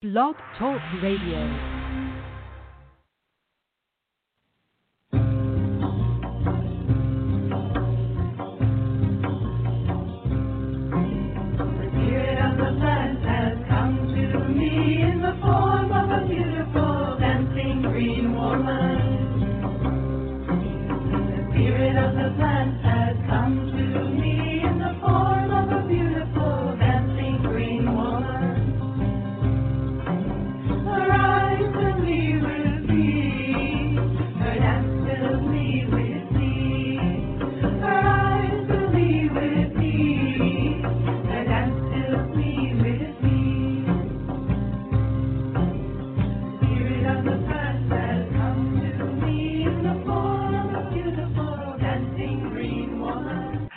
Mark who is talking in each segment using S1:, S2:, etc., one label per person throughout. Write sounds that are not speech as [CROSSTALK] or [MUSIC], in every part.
S1: Blog Talk Radio.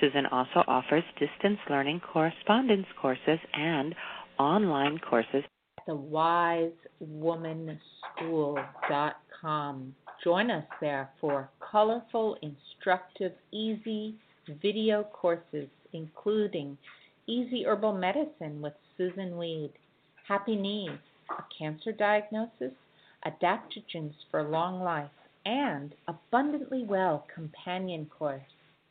S2: Susun also offers distance learning correspondence courses and online courses
S3: at thewisewomanschool.com. Join us there for colorful, instructive, easy video courses, including Easy Herbal Medicine with Susun Weed, Happy Knees, a cancer diagnosis, adaptogens for long life, and Abundantly Well companion course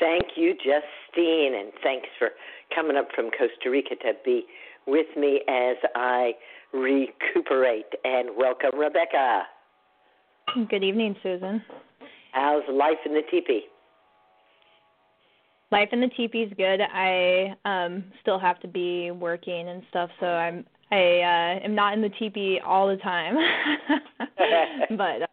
S4: Thank you, Justine, and thanks for coming up from Costa Rica to be with me as I recuperate. And welcome, Rebecca.
S5: Good evening, Susun.
S4: How's life in the teepee?
S5: Life in the teepee is good. I um still have to be working and stuff, so I'm I uh am not in the teepee all the time. [LAUGHS] [LAUGHS] but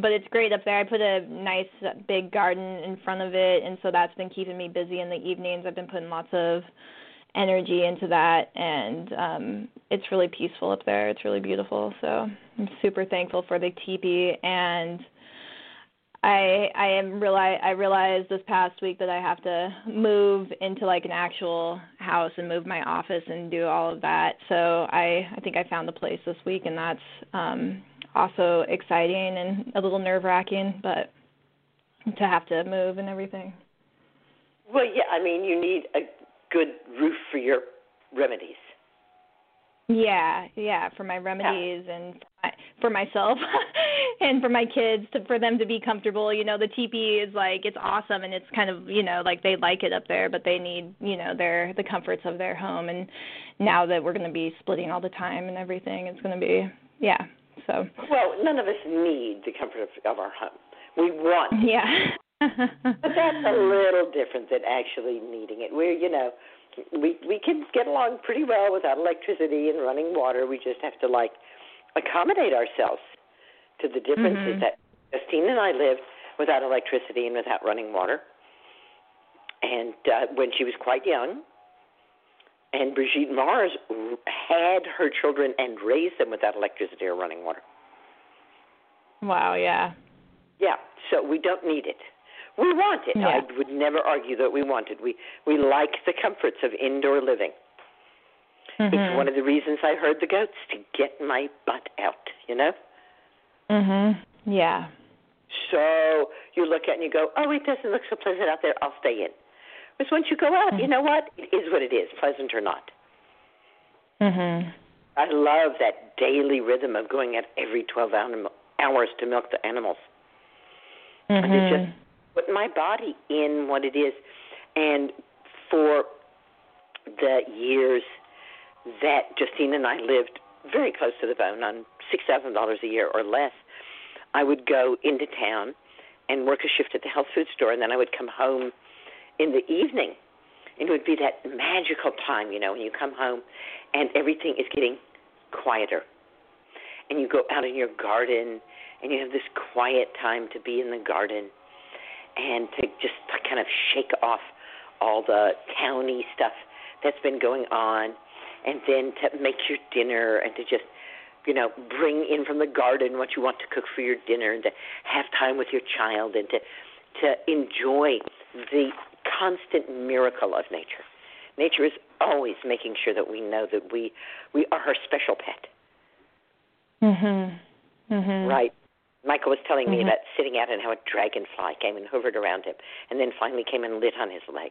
S5: but it's great up there. I put a nice big garden in front of it, and so that's been keeping me busy in the evenings. I've been putting lots of energy into that, and um, it's really peaceful up there. It's really beautiful. So I'm super thankful for the teepee, and I I am realize I realized this past week that I have to move into like an actual house and move my office and do all of that. So I I think I found a place this week, and that's um also exciting and a little nerve wracking, but to have to move and everything.
S4: Well, yeah, I mean, you need a good roof for your remedies.
S5: Yeah, yeah, for my remedies yeah. and for myself [LAUGHS] and for my kids to for them to be comfortable. You know, the teepee is like it's awesome and it's kind of you know like they like it up there, but they need you know their the comforts of their home. And now that we're going to be splitting all the time and everything, it's going to be yeah. So.
S4: Well, none of us need the comfort of, of our home. We want. It.
S5: Yeah.
S4: but that's a little different than actually needing it. We're, you know, we we can get along pretty well without electricity and running water. We just have to like accommodate ourselves to the differences
S5: mm-hmm.
S4: that Justine and I lived without electricity and without running water. And uh, when she was quite young, and Brigitte Mars had her children and raised them without electricity or running water.
S5: Wow, yeah.
S4: Yeah, so we don't need it. We want it.
S5: Yeah.
S4: I would never argue that we want it. We we like the comforts of indoor living.
S5: Mm-hmm.
S4: It's one of the reasons I heard the goats to get my butt out, you know?
S5: Mhm. Yeah.
S4: So you look at it and you go, Oh, it doesn't look so pleasant out there, I'll stay in. Because once you go out,
S5: mm-hmm.
S4: you know what? It is what it is, pleasant or not.
S5: Mhm.
S4: I love that daily rhythm of going out every 12 hours to milk the animals.
S5: Mhm.
S4: And to just put my body in what it is. And for the years that Justine and I lived very close to the bone on $6,000 a year or less, I would go into town and work a shift at the health food store, and then I would come home in the evening. It would be that magical time, you know, when you come home and everything is getting quieter. And you go out in your garden and you have this quiet time to be in the garden and to just kind of shake off all the towny stuff that's been going on and then to make your dinner and to just you know bring in from the garden what you want to cook for your dinner and to have time with your child and to to enjoy the constant miracle of nature nature is always making sure that we know that we we are her special pet
S5: mhm mhm
S4: right Michael was telling me
S5: mm-hmm.
S4: about sitting out and how a dragonfly came and hovered around him, and then finally came and lit on his leg.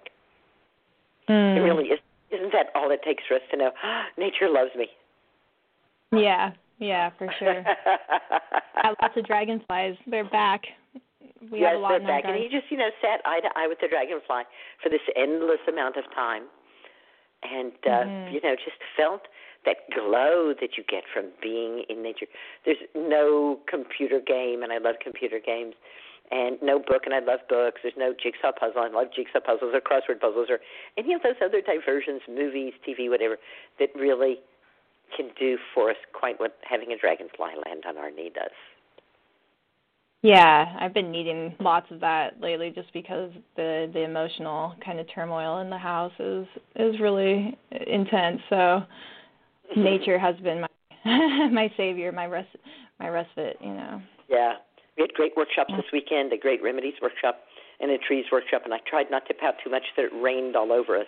S5: Mm.
S4: It really is. Isn't that all it takes for us to know? Oh, [GASPS] nature loves me.
S5: Yeah, yeah, for sure. [LAUGHS] I have lots of dragonflies. They're back. We
S4: yes,
S5: have a lot
S4: back, and he just, you know, sat eye to eye with the dragonfly for this endless amount of time, and uh,
S5: mm-hmm.
S4: you know, just felt that glow that you get from being in nature. There's no computer game, and I love computer games, and no book, and I love books. There's no jigsaw puzzle. I love jigsaw puzzles or crossword puzzles or any of those other diversions, movies, TV, whatever, that really can do for us quite what having a dragonfly land on our knee does.
S5: Yeah, I've been needing lots of that lately just because the the emotional kind of turmoil in the house is is really intense. So nature has been my [LAUGHS] my savior, my rest my respite, you know.
S4: Yeah. We had great workshops this weekend, a great remedies workshop and a trees workshop and I tried not to pout too much that it rained all over us.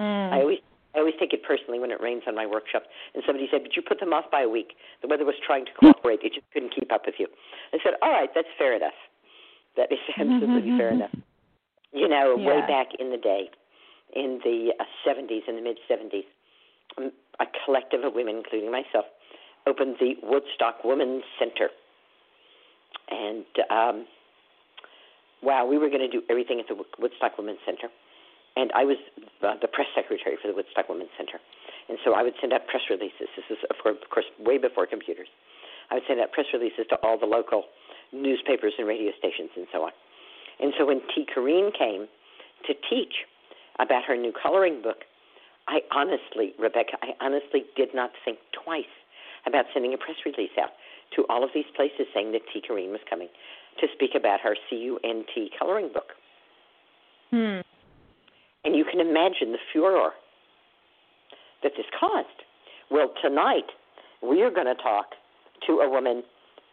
S5: Mm.
S4: I always I always take it personally when it rains on my workshop. And somebody said, But you put them off by a week. The weather was trying to cooperate, it just couldn't keep up with you. I said, All right, that's fair enough. That is absolutely fair enough. You know,
S5: Yeah.
S4: way back in the day, in the uh, 70s, in the mid 70s, um, a collective of women, including myself, opened the Woodstock Women's Center. And um, wow, we were going to do everything at the Woodstock Women's Center. And I was uh, the press secretary for the Woodstock Women's Center. And so I would send out press releases. This is, of course, of course, way before computers. I would send out press releases to all the local newspapers and radio stations and so on. And so when Tee Corinne came to teach about her new coloring book, I honestly, Rebecca, I honestly did not think twice about sending a press release out to all of these places saying that Tee Corinne was coming to speak about her CUNT coloring book.
S5: Hmm.
S4: And you can imagine the furor that this caused. Well, tonight we are going to talk to a woman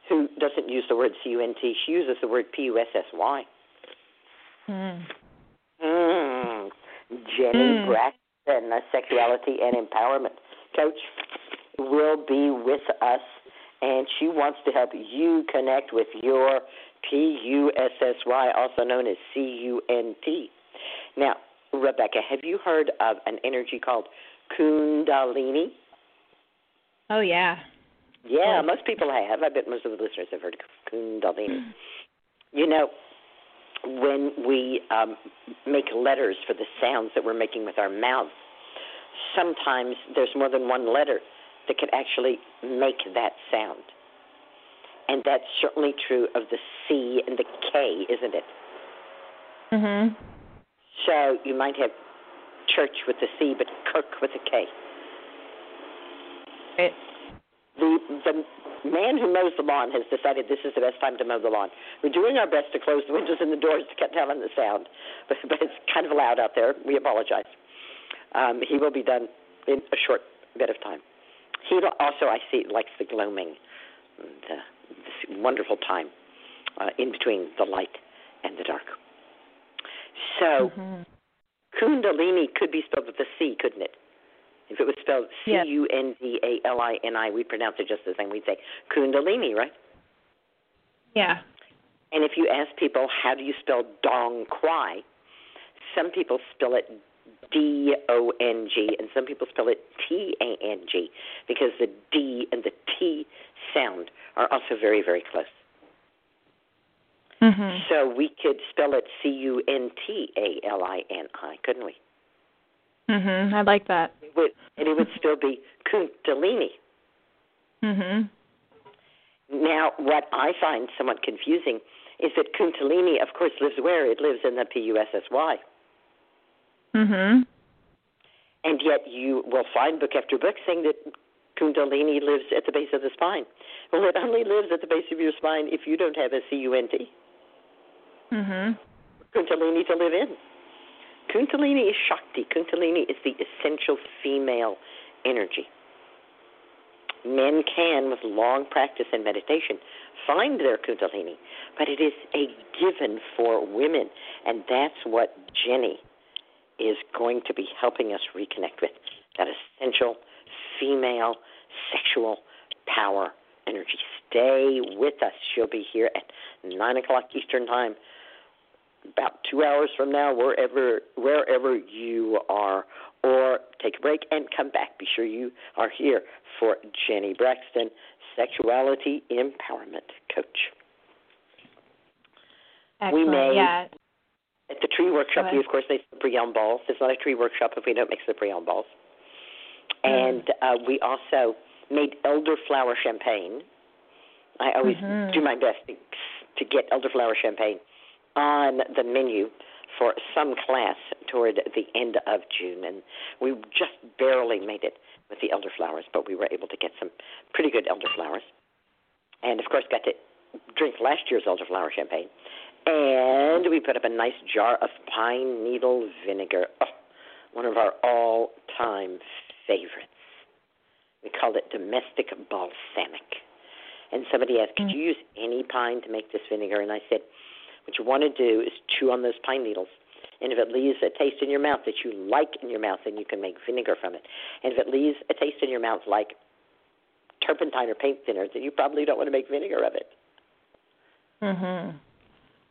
S4: who doesn't use the word CUNT, she uses the word PUSSY.
S5: Hmm.
S4: Mm. Jenny
S5: Mm.
S4: Braxton, a sexuality and empowerment coach, will be with us, and she wants to help you connect with your PUSSY, also known as CUNT. Now, Rebecca, have you heard of an energy called Kundalini?
S5: Oh yeah.
S4: Yeah,
S5: Oh.
S4: most people have. I bet most of the listeners have heard of Kundalini. You know, when we um, make letters for the sounds that we're making with our mouths, sometimes there's more than one letter that can actually make that sound. And that's certainly true of the C and the K, isn't it?
S5: Mhm.
S4: So you might have church with the C, but Kirk with a K.
S5: Right.
S4: The the man who mows the lawn has decided this is the best time to mow the lawn. We're doing our best to close the windows and the doors to cut down on the sound, [LAUGHS] but but it's kind of loud out there. We apologize. Um, he will be done in a short bit of time. He also, I see, likes the gloaming, the, this wonderful time uh, in between the light and the dark. So,
S5: Mm-hmm.
S4: Kundalini could be spelled with a C, couldn't it? If it was spelled C. U N D A L I N I, we'd pronounce it just the same. We'd say Kundalini, right?
S5: Yeah.
S4: And if you ask people how do you spell Dong Quai, some people spell it D O N G, and some people spell it T A N G because the D and the T sound are also very, very close.
S5: Mhm.
S4: So we could spell it C U N T A L I N I, couldn't we?
S5: Mhm. I like that.
S4: It would, and it would still be Kundalini.
S5: Mhm.
S4: Now, what I find somewhat confusing is that Kundalini, of course, lives where? It lives in the P U S S Y.
S5: Mhm.
S4: And yet you will find book after book saying that Kundalini lives at the base of the spine. Well, it only lives at the base of your spine if you don't have a C
S5: Mhm.
S4: Kundalini to live in. Kundalini is Shakti. Kundalini is the essential female energy. Men can, with long practice and meditation, find their Kundalini, but it is a given for women, and that's what Jenny is going to be helping us reconnect with that essential female sexual power energy. Stay with us. She'll be here at 9 o'clock Eastern Time about two hours from now, wherever wherever you are, or take a break and come back. Be sure you are here for Jenny Braxton, sexuality empowerment coach.
S5: Excellent.
S4: may-
S5: yeah.
S4: At the tree workshop, we of course make Brion balls. It's not a tree workshop if we don't mix the Brion balls. And uh, we also made elderflower champagne. I always
S5: Mhm.
S4: do my best to, to get elderflower champagne on the menu for some class toward the end of June, and we just barely made it with the elderflowers, but we were able to get some pretty good elderflowers, and of course got to drink last year's elderflower champagne. And we put up a nice jar of pine needle vinegar, oh, one of our all-time favorites. We called it domestic balsamic. And somebody asked, could mm. you use any pine to make this vinegar? And I said, what you want to do is chew on those pine needles. And if it leaves a taste in your mouth that you like in your mouth, then you can make vinegar from it. And if it leaves a taste in your mouth like turpentine or paint thinner, then you probably don't want to make vinegar of it.
S5: Mhm.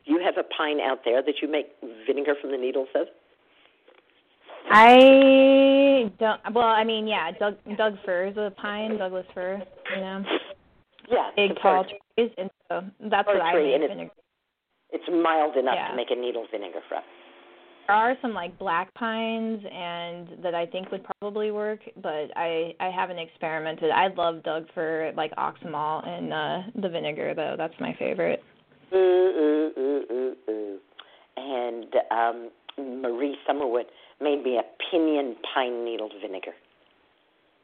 S4: You have a pine out there that you make vinegar from the needles of?
S5: I don't. Well, I mean, yeah, Doug Doug fir is a pine, Douglas fir. You know,
S4: Yeah,
S5: big tall trees, and so that's what I make vinegar.
S4: It's mild enough
S5: Yeah.
S4: to make a needle vinegar from.
S5: There are some like black pines and that I think would probably work, but I I haven't experimented. I love Doug fir like oxymel and uh the vinegar though. That's my favorite.
S4: Ooh, ooh, ooh, ooh, ooh. And um, Marie Summerwood made me a pinyon pine needle vinegar.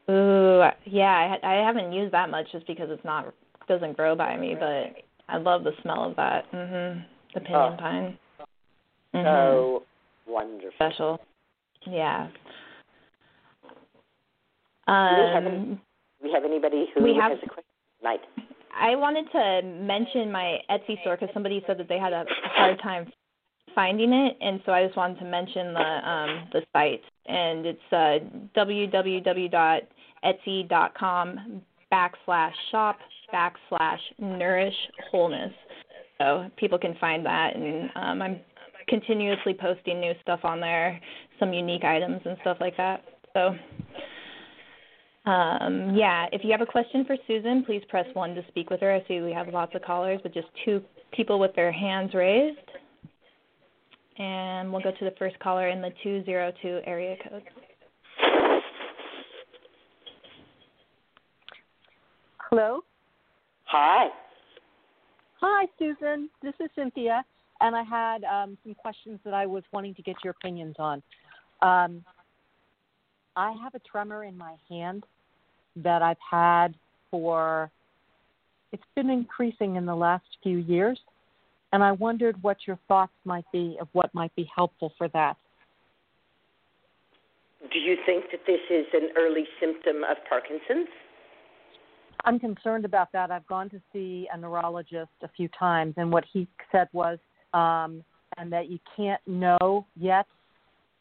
S5: Ooh, yeah, I I haven't used that much just because it's not doesn't grow by me, but I love the smell of that. Mhm. The pinyon
S4: Oh.
S5: pine. Mhm.
S4: So wonderful.
S5: special. Yeah.
S4: we have any-
S5: Um,
S4: We have anybody who
S5: We have-
S4: has a question tonight?
S5: I wanted to mention my Etsy store because somebody said that they had a hard time finding it, and so I just wanted to mention the um, the site, and it's uh, www.etsy.com backslash shop backslash nourish wholeness. So people can find that, and um, I'm continuously posting new stuff on there, some unique items and stuff like that. So. Um, yeah, if you have a question for Susun, please press 1 to speak with her. I see we have lots of callers, but just two people with their hands raised. And we'll go to the first caller in the 202 area code.
S6: Hello.
S4: Hi.
S6: Hi, Susun. This is Cynthia, and I had um, some questions that I was wanting to get your opinions on. Um, I have a tremor in my hand that I've had for, it's been increasing in the last few years, and I wondered what your thoughts might be of what might be helpful for that.
S4: Do you think that this is an early symptom of Parkinson's?
S6: I'm concerned about that. I've gone to see a neurologist a few times, and what he said was, um, and that you can't know yet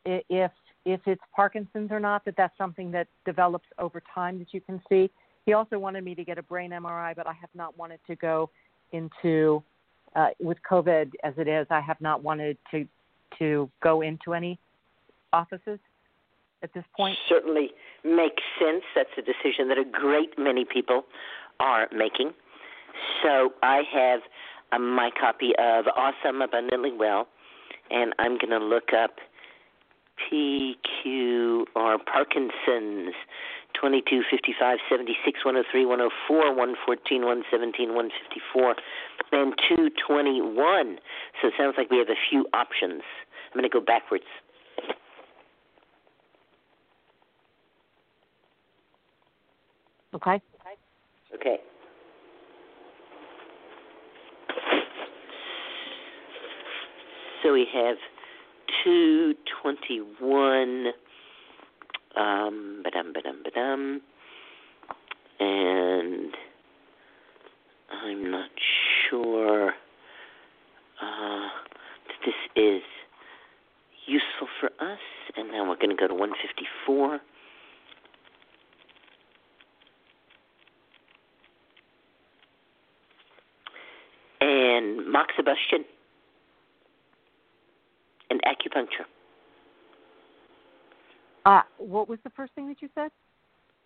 S6: if if it's Parkinson's or not. That that's something that develops over time that you can see. He also wanted me to get a brain MRI, but I have not wanted to go into uh, with COVID as it is. I have not wanted to to go into any offices at this point?
S4: Certainly makes sense. That's a decision that a great many people are making. So I have um, my copy of Awesome Abundantly Well, and I'm going to look up PQ or Parkinson's 22, 55, 76, 103, 104, 114, 117, 154, and 221. So it sounds like we have a few options. I'm going to go backwards.
S6: Okay.
S4: Okay. So we have 221, um, ba-dum, ba-dum, ba-dum, and I'm not sure uh, that this is useful for us. And now we're going to go to 154. And moxibustion and acupuncture.
S6: Uh, what was the first thing that you said?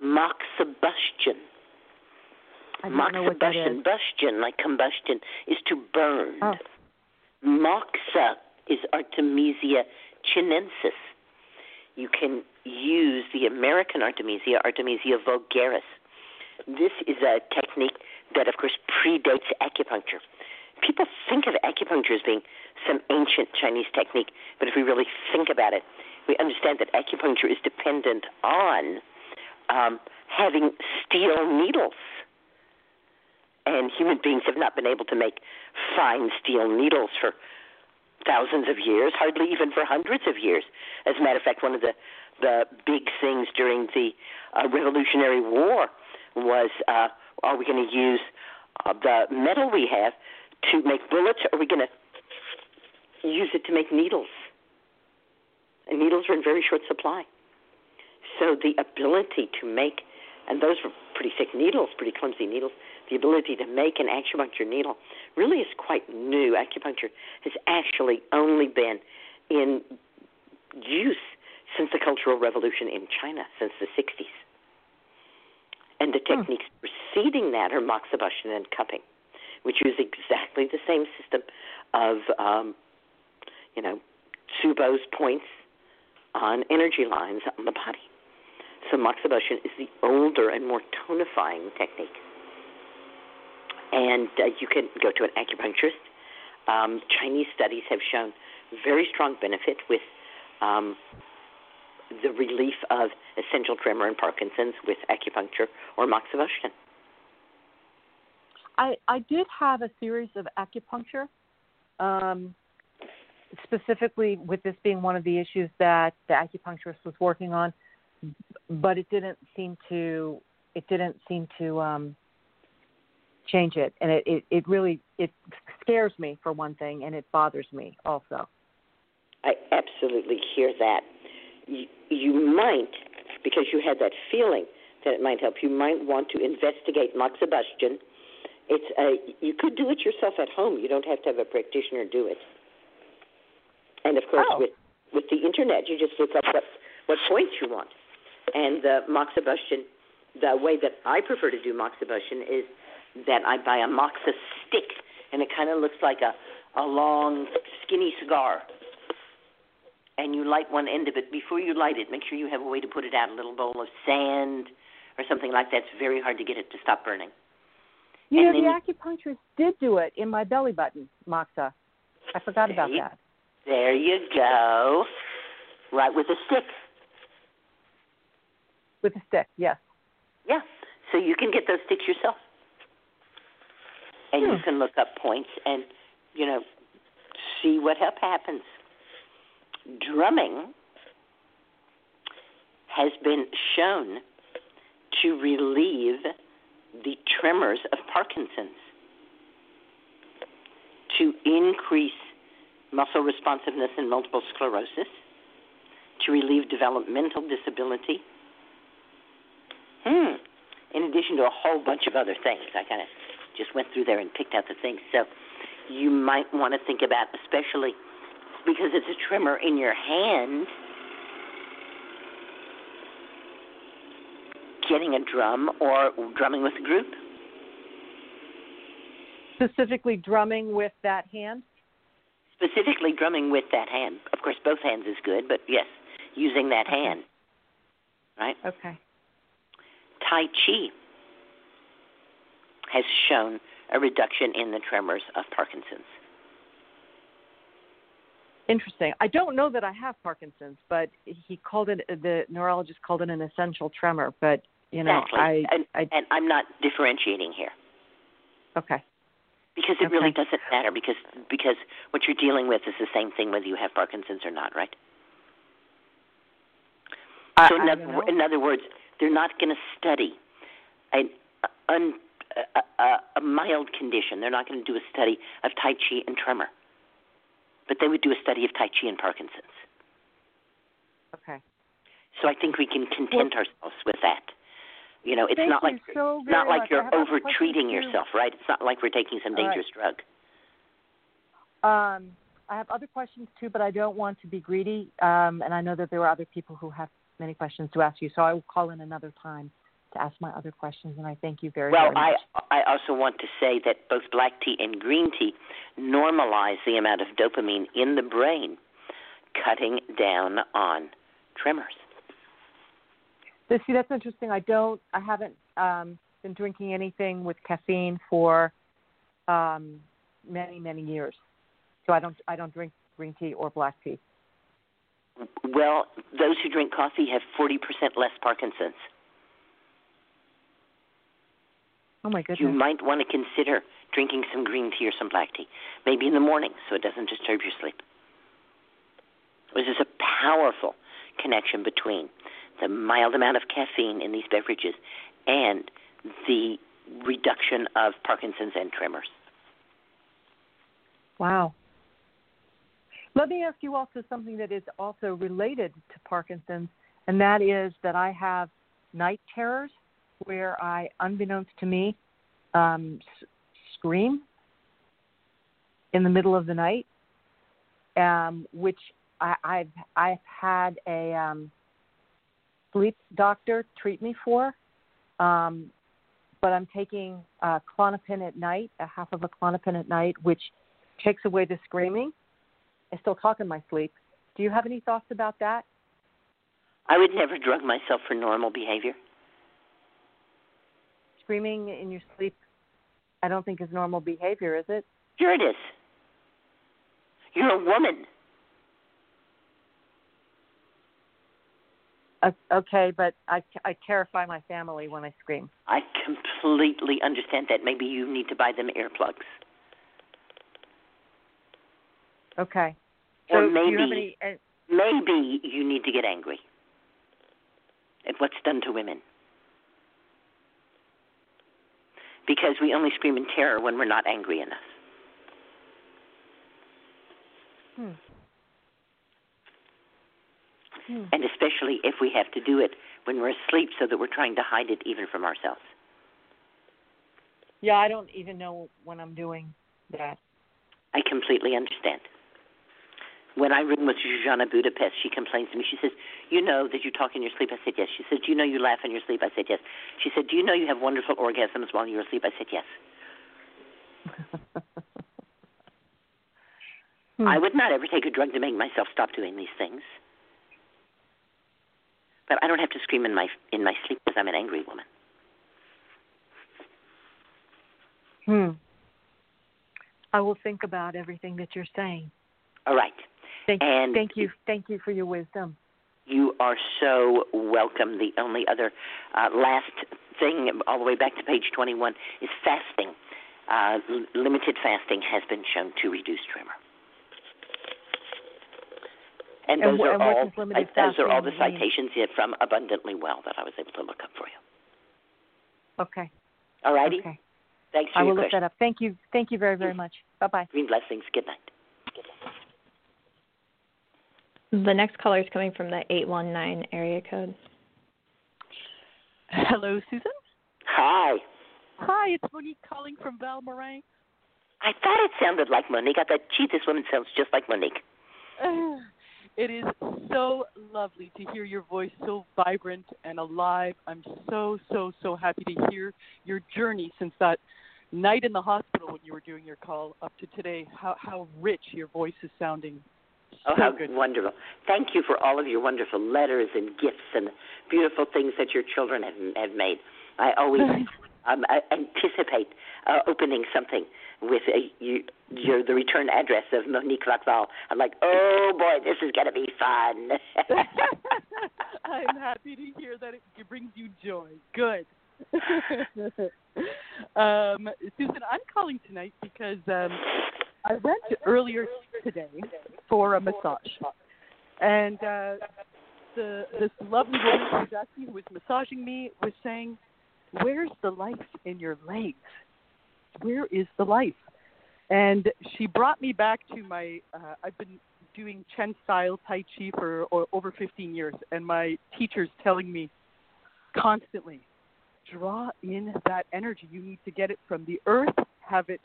S4: Moxibustion.
S6: I don't know what that is.
S4: Bustion, like combustion, is to burn.
S6: Oh.
S4: Moxa is Artemisia chinensis. You can use the American Artemisia, Artemisia vulgaris. This is a technique that, of course, predates acupuncture people think of acupuncture as being some ancient Chinese technique, but if we really think about it, we understand that acupuncture is dependent on um, having steel needles. And human beings have not been able to make fine steel needles for thousands of years, hardly even for hundreds of years. As a matter of fact, one of the the big things during the uh, Revolutionary War was: uh, Are we going to use uh, the metal we have to make bullets, or are we going to use it to make needles? And needles are in very short supply. So the ability to make, and those were pretty thick needles, pretty clumsy needles, the ability to make an acupuncture needle really is quite new. Acupuncture has actually only been in use since the Cultural Revolution in China, since the 60s. And the hmm. techniques hmm. preceding that are moxibustion and cupping which use exactly the same system of, um, you know, Tsubo's points on energy lines on the body. So moxibustion is the older and more tonifying technique. And uh, you can go to an acupuncturist. Um, Chinese studies have shown very strong benefit with um, the relief of essential tremor and Parkinson's with acupuncture or moxibustion.
S6: I, I did have a series of acupuncture, um, specifically with this being one of the issues that the acupuncturist was working on, but it didn't seem to it didn't seem to um, change it, and it, it, it really it scares me for one thing, and it bothers me also.
S4: I absolutely hear that. You, you might, because you had that feeling that it might help, you might want to investigate moxibustion it's a, you could do it yourself at home. You don't have to have a practitioner do it. And of course,
S6: oh.
S4: with with the internet, you just look up what what points you want. And the moxibustion, the way that I prefer to do moxibustion is that I buy a moxa stick, and it kind of looks like a a long, skinny cigar. And you light one end of it. Before you light it, make sure you have a way to put it out. A little bowl of sand or something like that. It's very hard to get it to stop burning
S6: You
S4: And
S6: know, the acupuncturist did do it in my belly button, Moxa. I forgot about
S4: Okay.
S6: that.
S4: There you go. Right with a stick.
S6: With a stick, yes.
S4: Yeah. So you can get those sticks yourself. And you
S6: Hmm.
S4: can look up points and, you know, see what help happens. Drumming has been shown to relieve the tremors of Parkinson's, to increase muscle responsiveness in multiple sclerosis, to relieve developmental disability. Hmm. In addition to a whole bunch of other things, I kind of just went through there and picked out the things. So you might want to think about, especially because it's a tremor in your hand, getting a drum or drumming with a group.
S6: Specifically drumming with that hand.
S4: Specifically, drumming with that hand. Of course, both hands is good, but yes, using that hand. Right?
S6: Okay.
S4: Tai Chi has shown a reduction in the tremors of Parkinson's.
S6: Interesting. I don't know that I have Parkinson's, but he called it the neurologist called it an essential tremor. But you know,
S4: exactly.
S6: I,
S4: and,
S6: I
S4: and I'm not differentiating here
S6: okay.
S4: because it really doesn't matter because because what you're dealing with is the same thing whether you have Parkinson's or not, right?
S6: I,
S4: so in,
S6: I
S4: other,
S6: don't know.
S4: in other words, they're not going to study an uh, un, a, a, a mild condition. They're not going to do a study of Tai Chi and tremor, but they would do a study of Tai Chi and Parkinson's.
S6: Okay.
S4: So I think we can content ourselves with that. You know, it's
S6: Thank
S4: not like
S6: so
S4: it's not like
S6: much.
S4: You're over treating yourself, right? It's not like we're taking some
S6: All right.
S4: dangerous drug.
S6: Um, I have other questions too, but I don't want to be greedy. Um, and I know that there are other people who have many questions to ask you, so I will call in another time to ask my other questions. And I thank you very,
S4: Well,
S6: very
S4: I
S6: much.
S4: I also want to say that both black tea and green tea normalize the amount of dopamine in the brain, cutting down on tremors.
S6: See, that's interesting. I don't. I haven't um, been drinking anything with caffeine for um, many, many years. So I don't. I don't drink green tea or black tea.
S4: Well, those who drink coffee have 40% less Parkinson's.
S6: Oh my goodness.
S4: You might want to consider drinking some green tea or some black tea, maybe in the morning so it doesn't disturb your sleep. This is a powerful connection between the mild amount of caffeine in these beverages and the reduction of Parkinson's and tremors.
S6: Wow. Let me ask you also something that is also related to Parkinson's, and that is that I have night terrors where I, unbeknownst to me, um, s- scream in the middle of the night, um, which I, I've I've had a um, sleep doctor treat me for, um, but I'm taking uh, Klonopin at night, a half of a Klonopin at night, which takes away the screaming. I still talk in my sleep. Do you have any thoughts about that?
S4: I would never drug myself for normal behavior.
S6: Screaming in your sleep, I don't think is normal behavior, is it?
S4: Here it is. You're a woman.
S6: Uh, okay, but I, I terrify my family when I scream.
S4: I completely understand that. Maybe you need to buy them earplugs.
S6: Okay.
S4: Or
S6: so
S4: maybe-
S6: any? Uh,
S4: Maybe you need to get angry at what's done to women. Because we only scream in terror when we're not angry enough.
S6: hmm. Hmm.
S4: And especially if we have to do it when we're asleep so that we're trying to hide it even from ourselves.
S6: Yeah, I don't even know when I'm doing that.
S4: I completely understand. When I room with Zsuzsanna Budapest, she complains to me. She says, You know that you talk in your sleep? I said, Yes. She said, Do you know you laugh in your sleep? I said, Yes. She said, Do you know you have wonderful orgasms while you're asleep? I said, Yes. [LAUGHS]
S6: Hmm.
S4: I would not ever take a drug to make myself stop doing these things. But I don't have to scream in my in my sleep because I'm an angry woman.
S6: Hmm. I will think about everything that you're saying.
S4: All right.
S6: Thank,
S4: And-
S6: thank you, thank you for your wisdom.
S4: You are so welcome. The only other uh, last thing, all the way back to page 21, is fasting. Uh, l- limited fasting has been shown to reduce tremor. And,
S6: And
S4: those
S6: wh-
S4: are
S6: and
S4: all I- those are all the
S6: fasting mean?
S4: citations here from Abundantly Well that I was able to look up for you.
S6: Okay.
S4: All righty.
S6: Okay.
S4: Thanks for
S6: I
S4: your
S6: will look
S4: question.
S6: that up. Thank you. Thank you very, very much. Bye bye.
S4: Green blessings. Good night.
S5: The next caller is coming from the 819 area code.
S7: Hello, Susun.
S4: Hi.
S7: Hi, it's Monique calling from Val-Morin.
S4: I thought it sounded like Monique. I thought, gee, this woman sounds just like Monique. [SIGHS]
S7: It is so lovely to hear your voice so vibrant and alive. I'm so, so, so happy to hear your journey since that night in the hospital when you were doing your call up to today. How how rich your voice is sounding.
S4: Oh, how
S7: good.
S4: wonderful. Thank you for all of your wonderful letters and gifts and beautiful things that your children have, have made. I always [LAUGHS] um, I anticipate uh, opening something with a, you, your, the return address of Monique Rockval. I'm like, oh boy, this is going to be fun. [LAUGHS]
S7: I'm happy to hear that it, brings you joy. Good. [LAUGHS] um, Susun, I'm calling tonight because um, I went earlier today for a massage, and uh, the this lovely woman who was asking, who was massaging me, was saying, "Where's the life in your legs? Where is the life?" And she brought me back to my. Uh, I've been doing Chen style Tai Chi for or, over 15 years, and my teacher's telling me constantly, draw in that energy. You need to get it from the earth, have it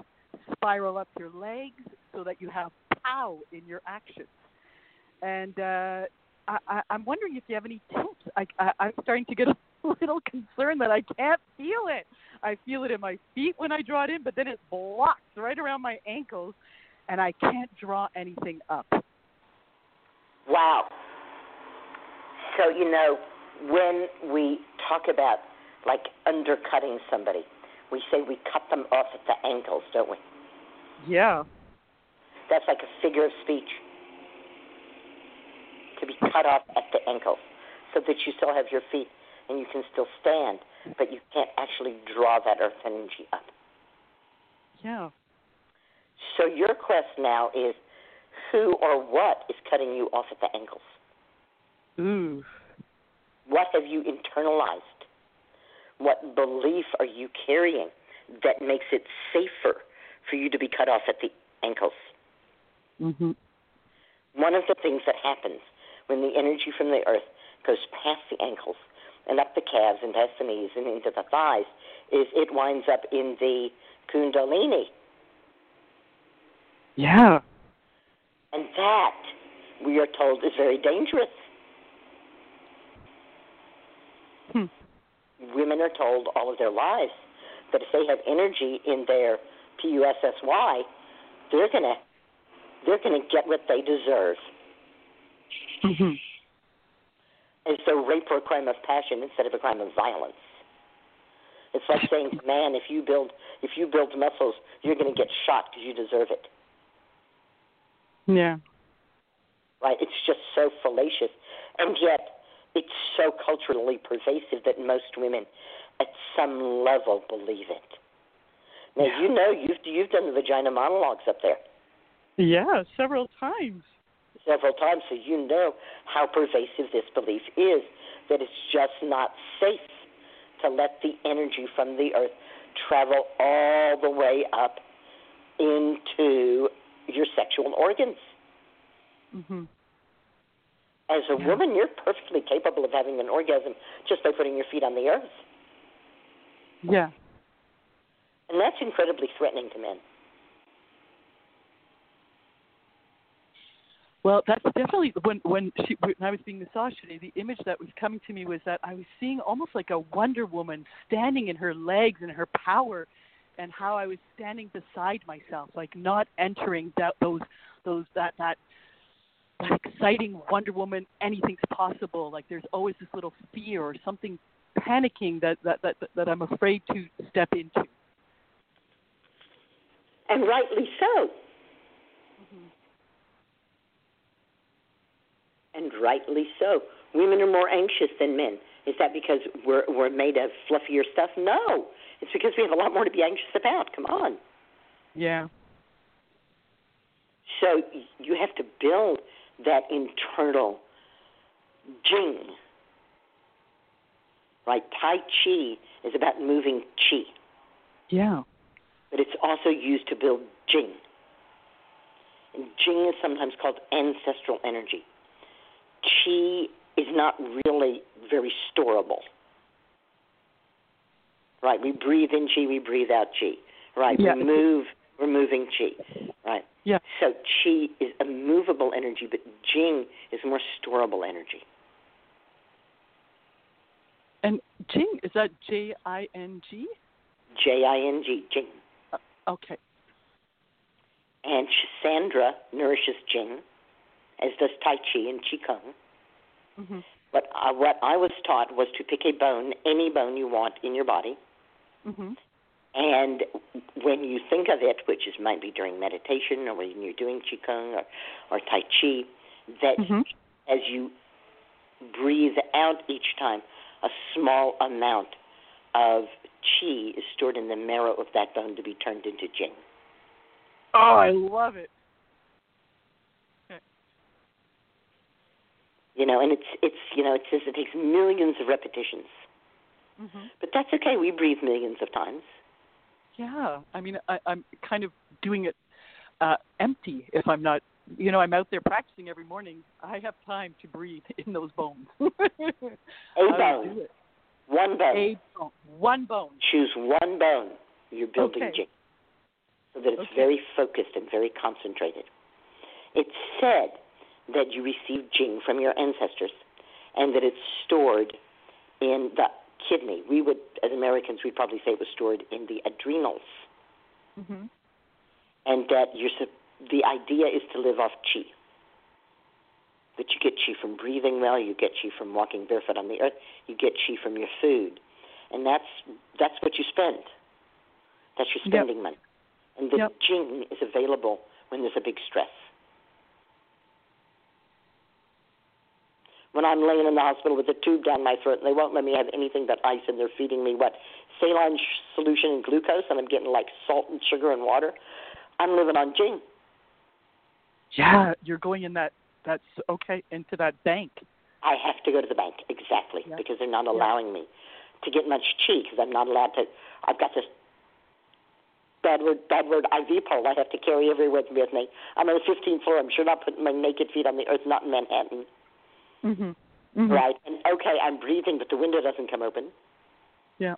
S7: spiral up your legs so that you have pow in your actions. And uh, I, I, I'm wondering if you have any tips. I, I, I'm starting to get a [LAUGHS] little concerned that I can't feel it. I feel it in my feet when I draw it in, but then it blocks right around my ankles, and I can't draw anything up.
S4: Wow. So, you know, when we talk about like undercutting somebody, we say we cut them off at the ankles, don't we?
S7: Yeah.
S4: That's like a figure of speech. To be cut off at the ankles so that you still have your feet and you can still stand, but you can't actually draw that earth energy up.
S7: Yeah.
S4: So your quest now is who or what is cutting you off at the ankles?
S7: Ooh.
S4: What have you internalized? What belief are you carrying that makes it safer for you to be cut off at the ankles?
S7: Mm-hmm.
S4: One of the things that happens when the energy from the earth goes past the ankles and up the calves and past the knees and into the thighs is it winds up in the kundalini.
S7: Yeah.
S4: And that, we are told, is very dangerous.
S7: Hmm.
S4: Women are told all of their lives that if they have energy in their PUSSY, they're gonna they're gonna get what they deserve.
S7: hmm
S4: As though rape were a crime of passion instead of a crime of violence. It's like saying, man, if you build if you build muscles, you're gonna get shot because you deserve it.
S7: Yeah.
S4: right? It's just so fallacious, and yet it's so culturally pervasive that most women, at some level, believe it. Now
S7: Yeah.
S4: you know you've you've done the vagina monologues up there
S7: Yeah, several times.
S4: Several times, so you know how pervasive this belief is that it's just not safe to let the energy from the earth travel all the way up into your sexual organs.
S7: Mhm.
S4: As a woman, you're perfectly capable of having an orgasm just by putting your feet on the earth.
S7: Yeah.
S4: And that's incredibly threatening to men.
S7: Well, that's definitely when when she when I was being massaged today. The image that was coming to me was that I was seeing almost like a Wonder Woman standing in her legs and her power, and how I was standing beside myself, like not entering that those those that that that exciting Wonder Woman. Anything's possible. Like there's always this little fear or something panicking that that that that I'm afraid to step into.
S4: And rightly so. And rightly so. Women are more anxious than men. Is that because we're we're made of fluffier stuff? No. It's because we have a lot more to be anxious about. Come on.
S7: Yeah.
S4: So you have to build that internal jing. Right? Tai Chi is about moving chi,
S7: Yeah.
S4: but it's also used to build jing. And jing is sometimes called ancestral energy. Chi is not really very storable. Right? We breathe in chi, we breathe out chi. Right?
S7: Yeah.
S4: We move, we're moving chi. Right?
S7: Yeah.
S4: So chi is a movable energy, but jing is more storable energy.
S7: And Jing is that J I N G?
S4: J I N G, jing.
S7: Uh, okay.
S4: And Sandra nourishes jing, as does Tai Chi and Qigong.
S7: Mhm.
S4: But uh, what I was taught was to pick a bone, any bone you want in your body,
S7: Mhm.
S4: and when you think of it, which is might be during meditation or when you're doing Qigong or, or Tai Chi, that
S7: Mhm.
S4: as you breathe out each time, a small amount of Qi is stored in the marrow of that bone to be turned into Jing.
S7: Oh, I love it.
S4: You know, and it's it's you know it says it takes millions of repetitions,
S7: Mhm.
S4: but that's okay. We breathe millions of times.
S7: Yeah. I mean, I, I'm kind of doing it uh, empty if I'm not. You know, I'm out there practicing every morning. I have time to breathe [LAUGHS] in those bones. [LAUGHS]
S4: A bone, one bone.
S7: A bone. One bone.
S4: Choose one bone. You're building
S7: Okay.
S4: So that it's
S7: Okay.
S4: very focused and very concentrated. It's said that you receive Jing from your ancestors, and that it's stored in the kidney. We would, as Americans, we'd probably say it was stored in the adrenals.
S7: Mhm.
S4: and that you're the idea is to live off chi. That you get chi from breathing well, you get chi from walking barefoot on the earth, you get chi from your food, and that's that's what you spend. That's your
S7: Yep.
S4: spending money, and the
S7: Yep.
S4: jing is available when there's a big stress. When I'm laying in the hospital with a tube down my throat and they won't let me have anything but ice and they're feeding me what saline sh- solution and glucose and I'm getting like salt and sugar and water, I'm living on jing.
S7: Yeah, you're going in that. That's okay into that bank.
S4: I have to go to the bank exactly
S7: Yeah.
S4: because they're not allowing me to get much chi because I'm not allowed to. I've got this bad word bad word IV pole I have to carry everywhere with me. I'm on the 15th floor. I'm sure not putting my naked feet on the earth. Not in Manhattan,
S7: Mhm. Mhm.
S4: right? And okay, I'm breathing, but the window doesn't come open.
S7: Yeah.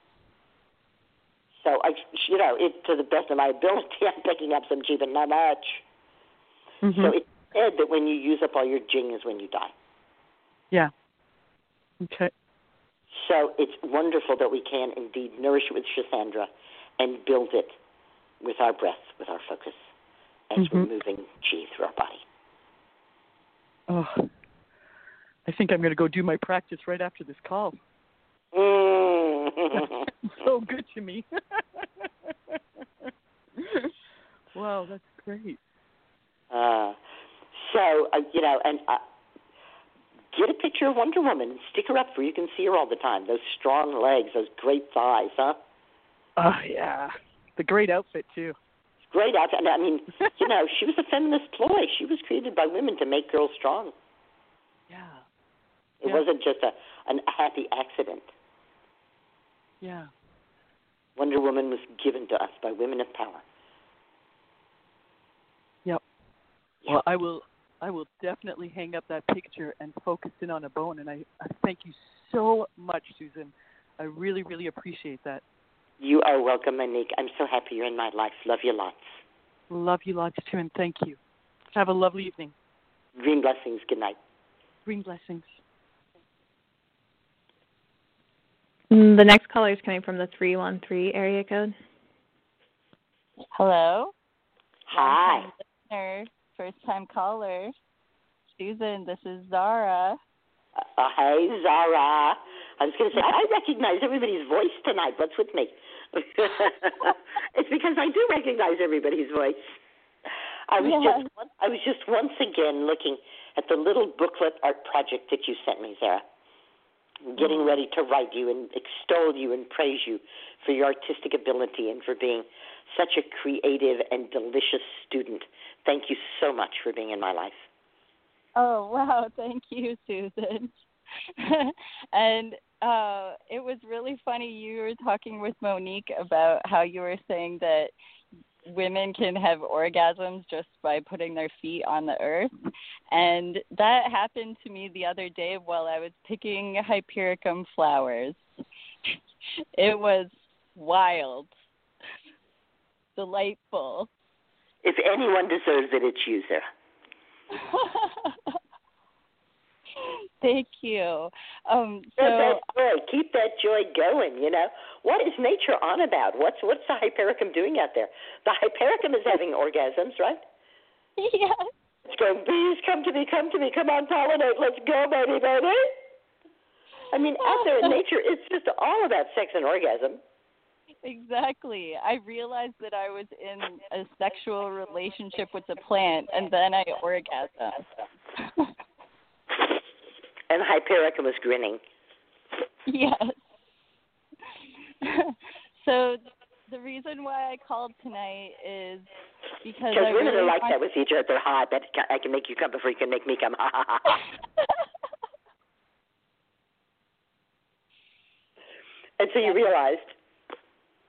S4: So I, you know, it to the best of my [LAUGHS] ability, I'm picking up some chi, but not much.
S7: Mhm.
S4: So it's said that when you use up all your jing is when you die.
S7: yeah. Okay.
S4: So it's wonderful that we can indeed nourish it with Schisandra and build it with our breath, with our focus, as we're
S7: Mhm.
S4: moving chi through our body.
S7: Oh, I think I'm going to go do my practice right after this call.
S4: Mm. [LAUGHS]
S7: so good to me. [LAUGHS] wow, that's great.
S4: uh, so, uh, you know, and uh, get a picture of Wonder Woman and stick her up where you can see her all the time. Those strong legs, those great thighs, huh?
S7: Oh yeah, the great outfit too.
S4: Great outfit. I mean, [LAUGHS] you know, she was a feminist ploy. She was created by women to make girls strong. It
S7: Yeah.
S4: wasn't just a an happy accident.
S7: yeah.
S4: Wonder Woman was given to us by women of power.
S7: Yep.
S4: Yeah.
S7: Well, I will. I will definitely hang up that picture and focus in on a bone. And I, I thank you so much, Susun. I really, really appreciate that.
S4: You are welcome, Monique. I'm so happy you're in my life. Love you lots.
S7: Love you lots too, and thank you. Have a lovely evening.
S4: Green blessings. Good night.
S7: Green blessings.
S5: Mm, The next caller is coming from the 313 area code.
S8: Hello.
S4: Hi.
S8: Listener, first time caller. Susun, this is Zara.
S4: Uh, hey, Zara. I was going to say I recognize everybody's voice tonight. What's with me? [LAUGHS] it's because I do recognize everybody's voice. I was
S8: Yeah.
S4: just I was just once again looking at the little booklet art project that you sent me, Sarah. Getting ready to write you and extol you and praise you for your artistic ability and for being such a creative and delicious student. Thank you so much for being in my life.
S8: Oh wow, [LAUGHS] thank you, Susun. [LAUGHS] and uh it was really funny you were talking with Monique about how you were saying that women can have orgasms just by putting their feet on the earth. And that happened to me the other day while I was picking hypericum flowers. [LAUGHS] It was wild. Delightful.
S4: If anyone deserves it, it's you, Sarah. [LAUGHS] [LAUGHS]
S8: Thank you. Um, so
S4: Keep that joy. Keep that joy going. You know what is nature on about? What's what's the hypericum doing out there? The hypericum is having orgasms, right? [LAUGHS]
S8: yeah,
S4: It's going, bees, come to me, come to me, come on, pollinate, let's go, baby, baby. I mean, out there in [LAUGHS] nature, it's just all about sex and orgasm.
S8: exactly. I realized that I was in a sexual relationship with the plant, and then I orgasmed.
S4: And Hypericum was grinning. [LAUGHS]
S8: yes. [LAUGHS] so the reason why I called tonight is because I
S4: women
S8: really
S4: are like that with each other. Ha, I bet I can make you come before you can make me come. Ha, ha, ha, ha. And so you realized,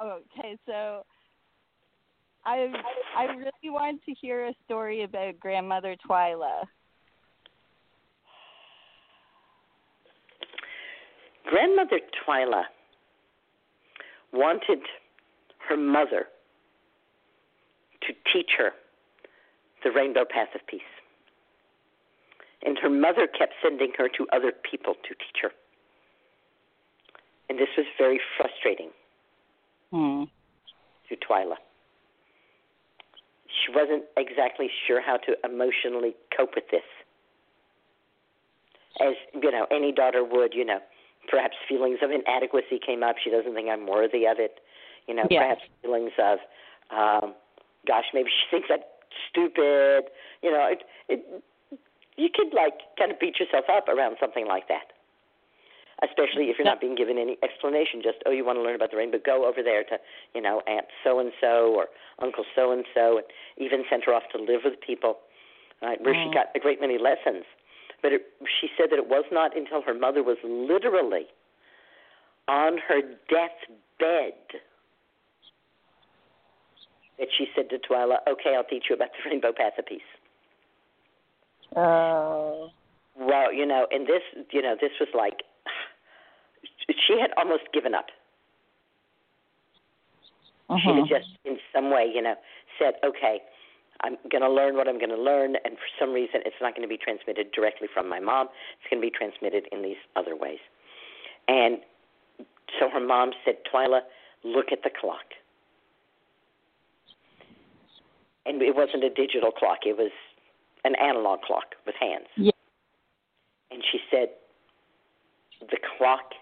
S8: okay, so I I really wanted to hear a story about grandmother Twila.
S4: Grandmother Twila wanted her mother to teach her the rainbow path of peace. And her mother kept sending her to other people to teach her. And this was very frustrating
S8: Hmm.
S4: to Twila. She wasn't exactly sure how to emotionally cope with this. As, you know, any daughter would, you know, perhaps feelings of inadequacy came up. She doesn't think I'm worthy of it. You know,
S8: Yeah.
S4: perhaps feelings of, um, gosh, maybe she [LAUGHS] thinks I'm stupid. You know, it, it, you could like kind of beat yourself up around something like that. Especially if you're not being given any explanation, just oh, you want to learn about the rainbow, go over there to you know Aunt so and so or Uncle so and so, and even sent her off to live with people, right, where she
S8: Mhm.
S4: got a great many lessons. But it, she said that it was not until her mother was literally on her deathbed that she said to Twila, "Okay, I'll teach you about the [LAUGHS] rainbow path of peace."
S8: Oh.
S4: Well, you know, and this, you know, this was like she had almost given up. She
S8: Mhm.
S4: had just, in some way, you know, said, "Okay, I'm going to learn what I'm going to learn, and for some reason, it's not going to be transmitted directly from my mom. It's going to be transmitted in these other ways." And so her mom said, "Twila, look at the clock." And it wasn't a digital clock; it was an analog clock with hands.
S8: Yeah.
S4: And she said, "The clock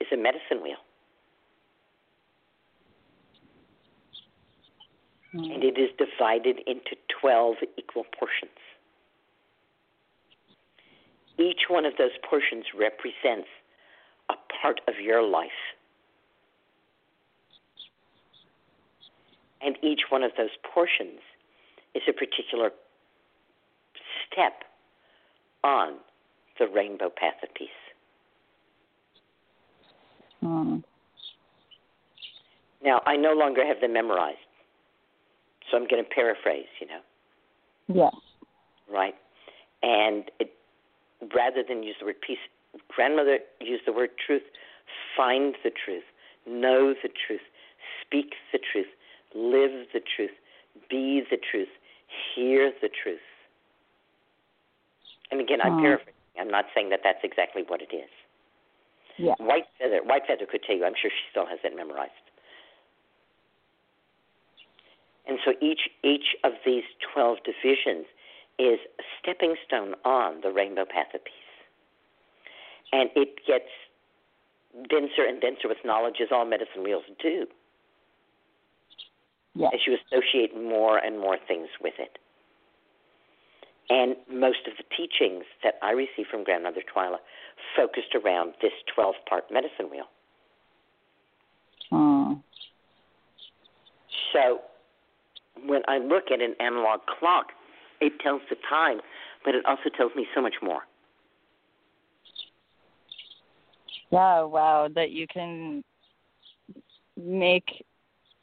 S4: is a medicine wheel." And it is divided into 12 equal portions. Each one of those portions represents a part of your life. And each one of those portions is a particular step on the rainbow path of peace.
S8: Hmm.
S4: Now, I no longer have them memorized, so I'm going to paraphrase, you know.
S8: Yes.
S4: right? And it, rather than use the word peace, grandmother used the word truth. Find the truth, know the truth, speak the truth, live the truth, be the truth, hear the truth. And again, I'm
S8: Hmm.
S4: paraphrasing. I'm not saying that that's exactly what it is.
S8: Yeah.
S4: White feather, white feather could tell you. I'm sure she still has that memorized. And so each each of these twelve divisions is a stepping stone on the rainbow path of peace. And it gets denser and denser with knowledge, as all medicine wheels do.
S8: Yes.
S4: As you associate more and more things with it. And most of the teachings that I received from Grandmother Twila focused around this 12 part medicine wheel.
S8: Hmm.
S4: So when I look at an analog clock, it tells the time, but it also tells me so much more.
S8: Yeah, wow, that you can make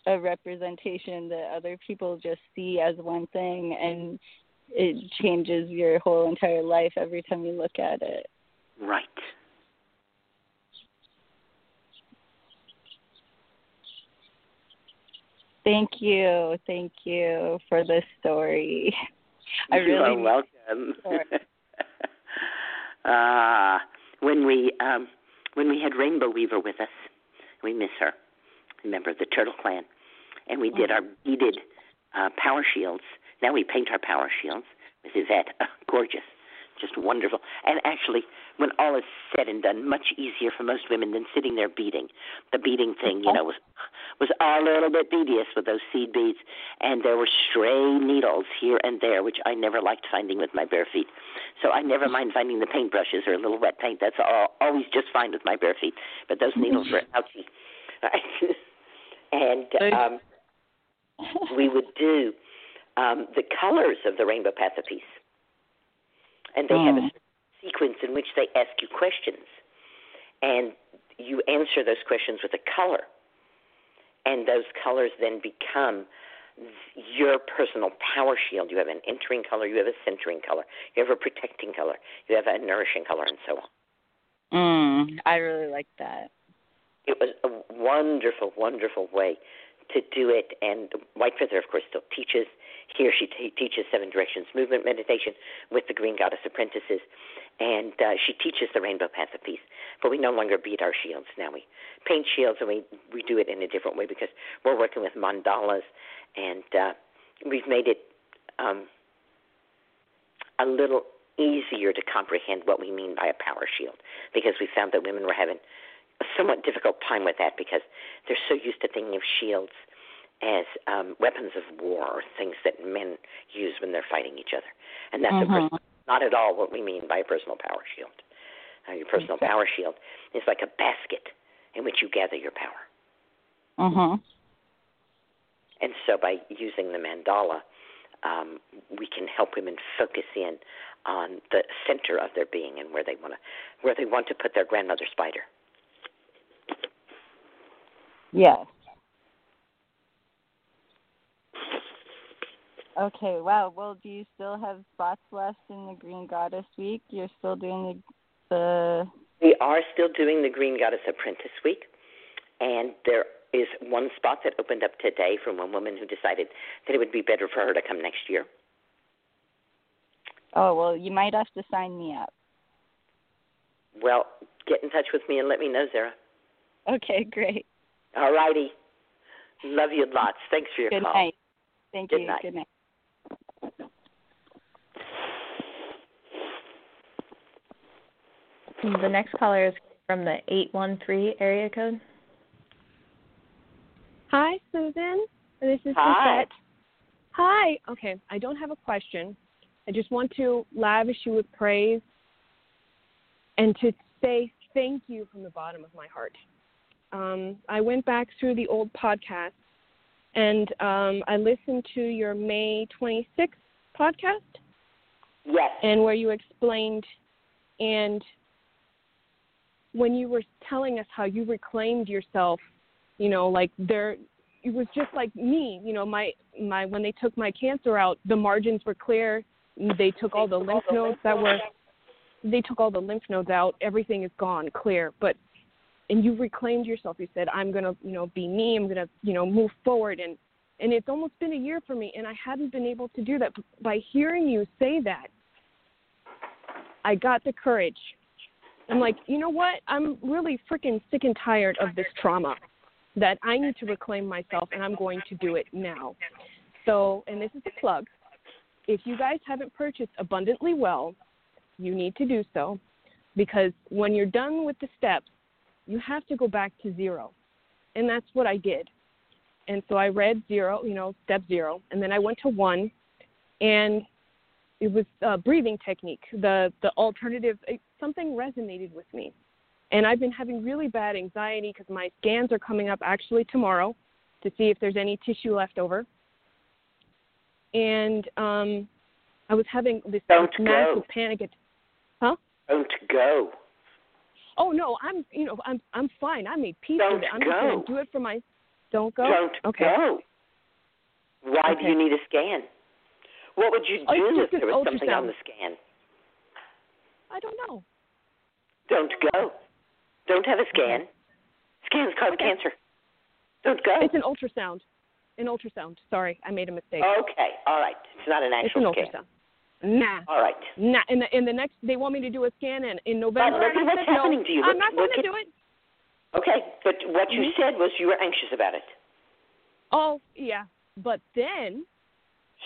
S8: a representation that other people just see as one thing and it changes your whole entire life every time you look at it.
S4: Right.
S8: Thank you. Thank you for this story. I
S4: you
S8: really
S4: are welcome. [LAUGHS] [LAUGHS] uh, when we um, when we had Rainbow Weaver with us, we miss her, a member of the Turtle Clan, and we did our beaded uh, power shields. Now we paint our power shields with Yvette. Uh, [LAUGHS] gorgeous, just wonderful. And actually, when all is said and done, much easier for most women than sitting there beading. The beading thing, you know, was was a little bit tedious with those seed beads, and there were stray needles here and there, which I never liked finding with my bare feet. So I never mind finding the paintbrushes or a little wet paint. That's all, always just fine with my bare feet. But those needles were ouchy. [LAUGHS] and um, we would do um, the colors of the rainbow path peace, and they have a sequence in which they ask you questions, and you answer those questions with a color and those colors then become your personal power shield. You have an entering color, you have a centering color, you have a protecting color, you have a nourishing color, and so on.
S8: Mm, I really like that.
S4: It was a wonderful, wonderful way to do it. And White Feather, of course, still teaches. Here she t- teaches Seven Directions Movement Meditation with the Green Goddess Apprentices. And uh, she teaches the Rainbow Path of Peace. But we no longer beat our shields. Now we paint shields and we, we do it in a different way because we're working with mandalas. And uh, we've made it um, a little easier to comprehend what we mean by a power shield because we found that women were having a somewhat difficult time with that because they're so used to thinking of shields as um, weapons of war things that men use when they're fighting each other. And that's
S8: Mhm.
S4: a person, not at all what we mean by a personal power shield. Your personal power shield is like a basket in which you gather your power.
S8: Mhm.
S4: And so by using the mandala, um, we can help women focus in on the center of their being and where they want to where they want to put their grandmother spider.
S8: Yes. Okay, wow. Well, do you still have spots left in the Green Goddess Week? You're still doing the the
S4: We are still doing the Green Goddess Apprentice Week, and there is one spot that opened up today from one woman who decided that it would be better for her to come next year.
S8: Oh, well, you might have to sign me up.
S4: Well, get in touch with me and let me know, Zara.
S8: Okay, great.
S4: All righty. Love you lots. Thanks for your
S8: Good
S4: call.
S8: night. Thank
S4: Good
S8: you.
S4: night.
S8: Good night.
S5: The next caller is from the 813 area code.
S9: Hi, Susun. This is
S4: Hi.
S9: Suzette. Hi. Okay, I don't have a question. I just want to lavish you with praise and to say thank you from the bottom of my heart. Um, I went back through the old podcast and um, I listened to your May 26th podcast
S4: Yes.
S9: and where you explained and when you were telling us how you reclaimed yourself you know like there it was just like me you know my my when they took my cancer out the margins were clear. They took all the lymph nodes that were they took all the lymph nodes out. Everything is gone clear. But and you reclaimed yourself. You said i'm to you know be me. I'm to you know move forward. And and it's almost been a year for me and i hadn't been able to do that. But by hearing you say that i got the courage i'm like you know what i'm really freaking sick and tired of this trauma that i need to reclaim myself and i'm going to do it now so and this is a plug if you guys haven't purchased abundantly well you need to do so because when you're done with the steps you have to go back to zero. And that's what I did. And so I read zero, you know, step zero, and then I went to one, and it was a breathing technique. The the alternative, it, something resonated with me, and I've been having really bad anxiety because my scans are coming up actually tomorrow to see if there's any tissue left over. And um, I was having this,
S4: Don't
S9: massive
S4: go.
S9: panic. At, huh?
S4: Don't go.
S9: Oh no, I'm you know I'm I'm fine. I made peace
S4: Don't
S9: with it. I'm just
S4: go.
S9: gonna do it for my. Don't go.
S4: Don't
S9: okay.
S4: go. Why do you need a scan? What would you
S9: Oh,
S4: do if there was something on the scan?
S9: I don't know.
S4: Don't go. Don't have a scan. Scans cause
S9: Okay.
S4: cancer. Don't go.
S9: It's an ultrasound. An ultrasound. Sorry, I made a mistake.
S4: okay, all right. It's not an actual it's
S9: an
S4: scan.
S9: ultrasound. Nah.
S4: All right.
S9: Nah. In the in the next, they want me to do a scan in in November.
S4: look at what's
S9: said,
S4: happening
S9: no,
S4: to you.
S9: I'm not going to do it.
S4: Okay, but what you
S9: Mhm.
S4: said was you were anxious about it.
S9: Oh yeah, but then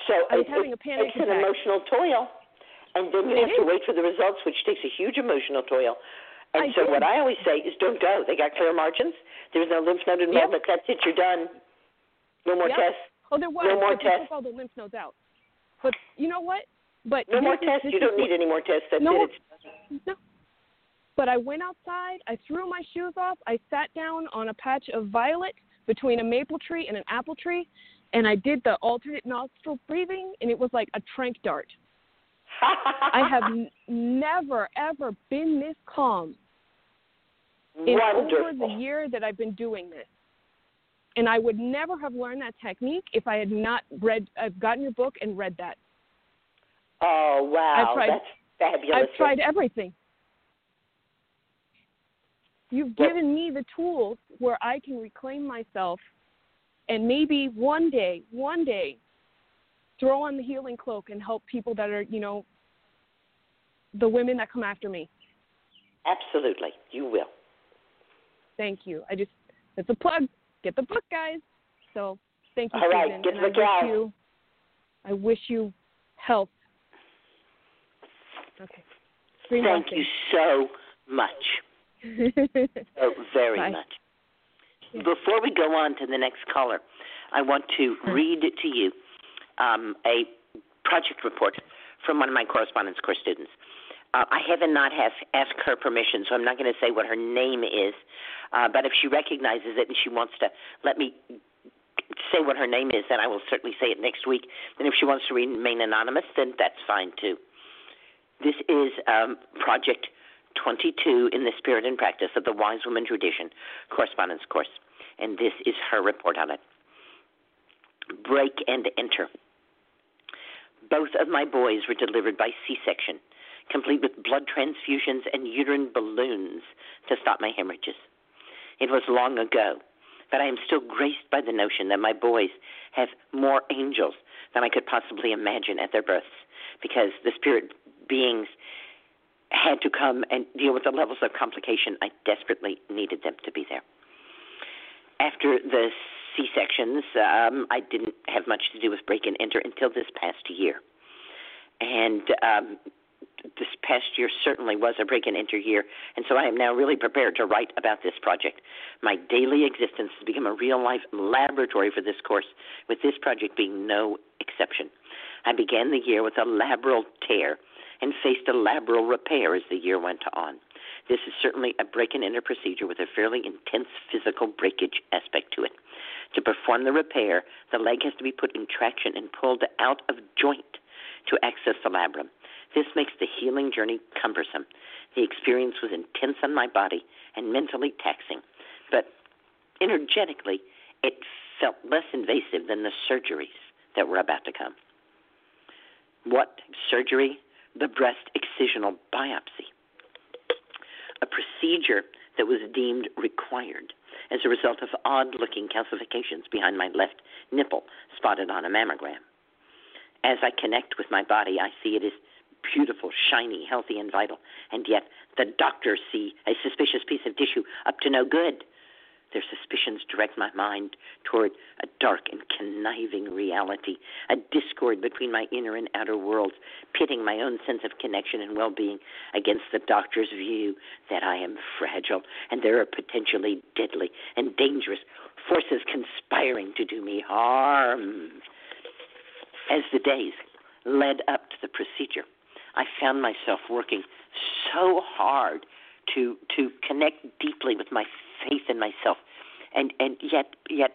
S4: So
S9: I was
S4: it,
S9: having a panic
S4: takes an emotional toil, and then you
S9: It
S4: have to wait for the results, which takes a huge emotional toil. And
S9: I
S4: so
S9: did.
S4: what I always say is don't go. They got clear margins. There's no lymph node involvement. That's it. You're done. No more
S9: Yep.
S4: tests.
S9: oh there was
S4: No more tests.
S9: took all the lymph nodes out. But you know what? But
S4: No more tests. You don't need any more tests. That's
S9: No.
S4: it. It's
S9: No. But I went outside, I threw my shoes off, I sat down on a patch of violet between a maple tree and an apple tree, and I did the alternate nostril breathing, and it was like a trank dart. [LAUGHS] I have n- never, ever been this calm in
S4: wonderful.
S9: over the year that I've been doing this. And I would never have learned that technique if I had not read, I've gotten your book and read that.
S4: Oh wow,
S9: I've tried-
S4: that's fabulous.
S9: I've tried everything. You've given me the tools where I can reclaim myself and maybe one day, one day, throw on the healing cloak and help people that are, you know, the women that come after me.
S4: Absolutely, you will.
S9: Thank you. I just, it's a plug. Get the book, guys. So thank you,
S4: All right,
S9: Susun.
S4: get
S9: and
S4: the
S9: I
S4: book
S9: wish you, I wish you health. Okay.
S4: Thank you so much. [LAUGHS] oh, very
S9: Bye.
S4: much. Before we go on to the next caller, I want to read to you um, a project report from one of my correspondence course students. Uh, I have not have asked her permission, so I'm not going to say what her name is. Uh, but if she recognizes it and she wants to let me say what her name is, then I will certainly say it next week. And if she wants to remain anonymous, then that's fine too. This is um, Project 22 in the Spirit and Practice of the Wise Woman Tradition correspondence course. And this is her report on it. Break and enter. Both of my boys were delivered by C section, complete with blood transfusions and uterine balloons to stop my hemorrhages. It was long ago, but I am still graced by the notion that my boys have more angels than I could possibly imagine at their births, because the spirit beings had to come and deal with the levels of complication I desperately needed them to be there. After the C sections, um, I didn't have much to do with break and enter until this past year. And um, this past year certainly was a break and enter year, and so I am now really prepared to write about this project. My daily existence has become a real life laboratory for this course, with this project being no exception. I began the year with a labral tear and faced a labral repair as the year went on. This is certainly a break and enter procedure with a fairly intense physical breakage aspect to it. To perform the repair, the leg has to be put in traction and pulled out of joint to access the labrum. This makes the healing journey cumbersome. The experience was intense on my body and mentally taxing, but energetically, it felt less invasive than the surgeries that were about to come. What surgery? The breast excisional biopsy. A procedure that was deemed required as a result of odd looking calcifications behind my left nipple spotted on a mammogram. As I connect with my body, I see it is beautiful, shiny, healthy, and vital, and yet the doctors see a suspicious piece of tissue up to no good. Their suspicions direct my mind toward a dark and conniving reality, a discord between my inner and outer worlds, pitting my own sense of connection and well being against the doctor's view that I am fragile and there are potentially deadly and dangerous forces conspiring to do me harm. As the days led up to the procedure, I found myself working so hard to to connect deeply with my faith in myself, and and yet yet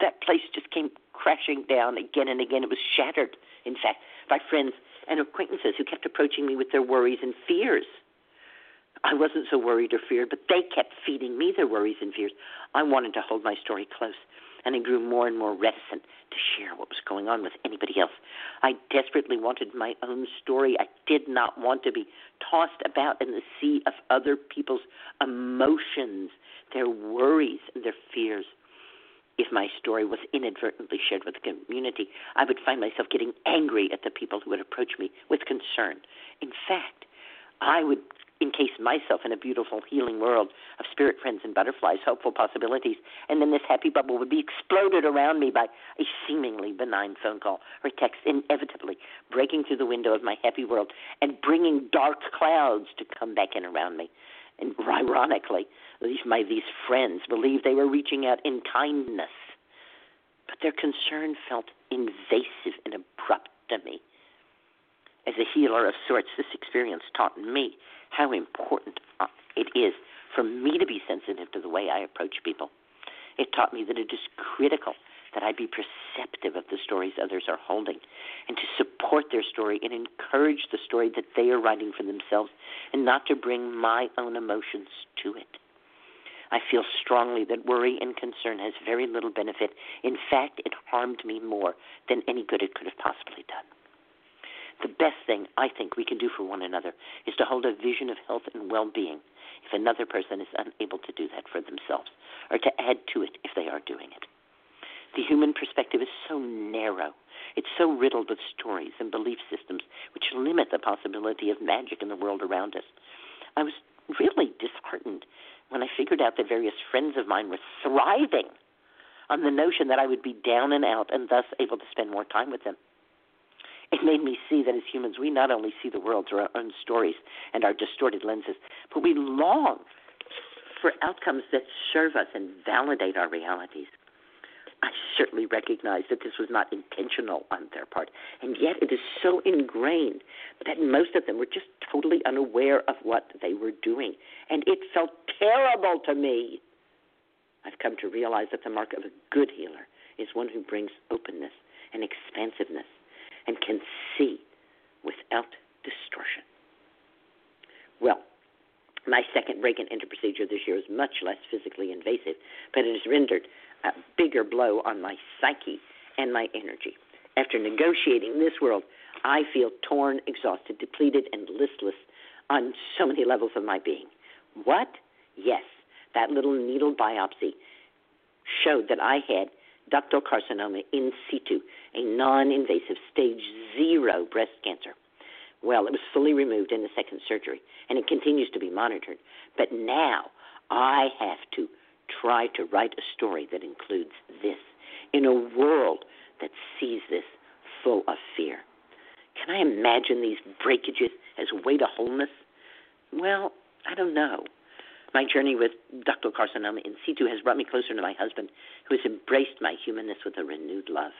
S4: that place just came crashing down again and again. It was shattered, in fact, by friends and acquaintances who kept approaching me with their worries and fears. I wasn't so worried or feared, but they kept feeding me their worries and fears. I wanted to hold my story close, and I grew more and more reticent to share what was going on with anybody else. I desperately wanted my own story. I did not want to be tossed about in the sea of other people's emotions, their worries, and their fears. If my story was inadvertently shared with the community, I would find myself getting angry at the people who would approach me with concern. In fact, I would encase myself in a beautiful healing world of spirit friends and butterflies, hopeful possibilities, and then this happy bubble would be exploded around me by a seemingly benign phone call or text, inevitably breaking through the window of my happy world and bringing dark clouds to come back in around me. And ironically, these my these friends believed they were reaching out in kindness, but their concern felt invasive and abrupt to me. As a healer of sorts, this experience taught me how important uh, it is for me to be sensitive to the way I approach people. It taught me that it is critical that I be perceptive of the stories others are holding and to support their story and encourage the story that they are writing for themselves and not to bring my own emotions to it. I feel strongly that worry and concern has very little benefit. In fact, it harmed me more than any good it could have possibly done. The best thing I think we can do for one another is to hold a vision of health and well being if another person is unable to do that for themselves, or to add to it if they are doing it. The human perspective is so narrow. It's so riddled with stories and belief systems which limit the possibility of magic in the world around us. I was really disheartened when I figured out that various friends of mine were thriving on the notion that I would be down and out and thus able to spend more time with them it made me see that as humans, we not only see the world through our own stories and our distorted lenses, but we long for outcomes that serve us and validate our realities. I certainly recognize that this was not intentional on their part, and yet it is so ingrained that most of them were just totally unaware of what they were doing, and it felt terrible to me. I've come to realize that the mark of a good healer is one who brings openness and expansiveness and can see without distortion. Well, my second break and enter procedure this year is much less physically invasive, but it has rendered a bigger blow on my psyche and my energy. After negotiating this world, I feel torn, exhausted, depleted, and listless on so many levels of my being. What? Yes, that little needle biopsy showed that I had ductal carcinoma in situ, a non invasive stage zero breast cancer. Well, it was fully removed in the second surgery, and it continues to be monitored. But now I have to try to write a story that includes this in a world that sees this full of fear. Can I imagine these breakages as a way to wholeness? Well, I don't know. My journey with ductal carcinoma in situ has brought me closer to my husband, who has embraced my humanness with a renewed love.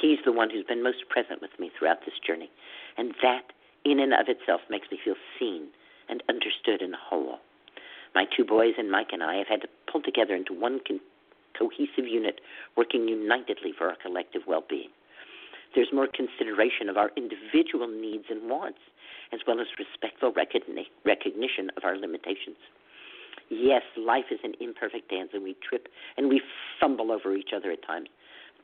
S4: He's the one who's been most present with me throughout this journey, and that, in and of itself, makes me feel seen and understood and whole. My two boys and Mike and I have had to pull together into one con- cohesive unit, working unitedly for our collective well being. There's more consideration of our individual needs and wants, as well as respectful recogni- recognition of our limitations. Yes, life is an imperfect dance, and we trip and we fumble over each other at times.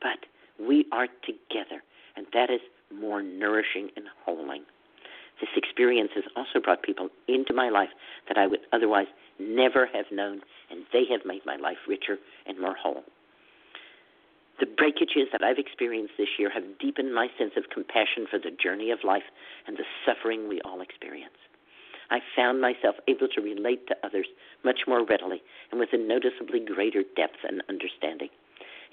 S4: But we are together, and that is more nourishing and holing. This experience has also brought people into my life that I would otherwise never have known, and they have made my life richer and more whole. The breakages that I've experienced this year have deepened my sense of compassion for the journey of life and the suffering we all experience. I found myself able to relate to others much more readily and with a noticeably greater depth and understanding.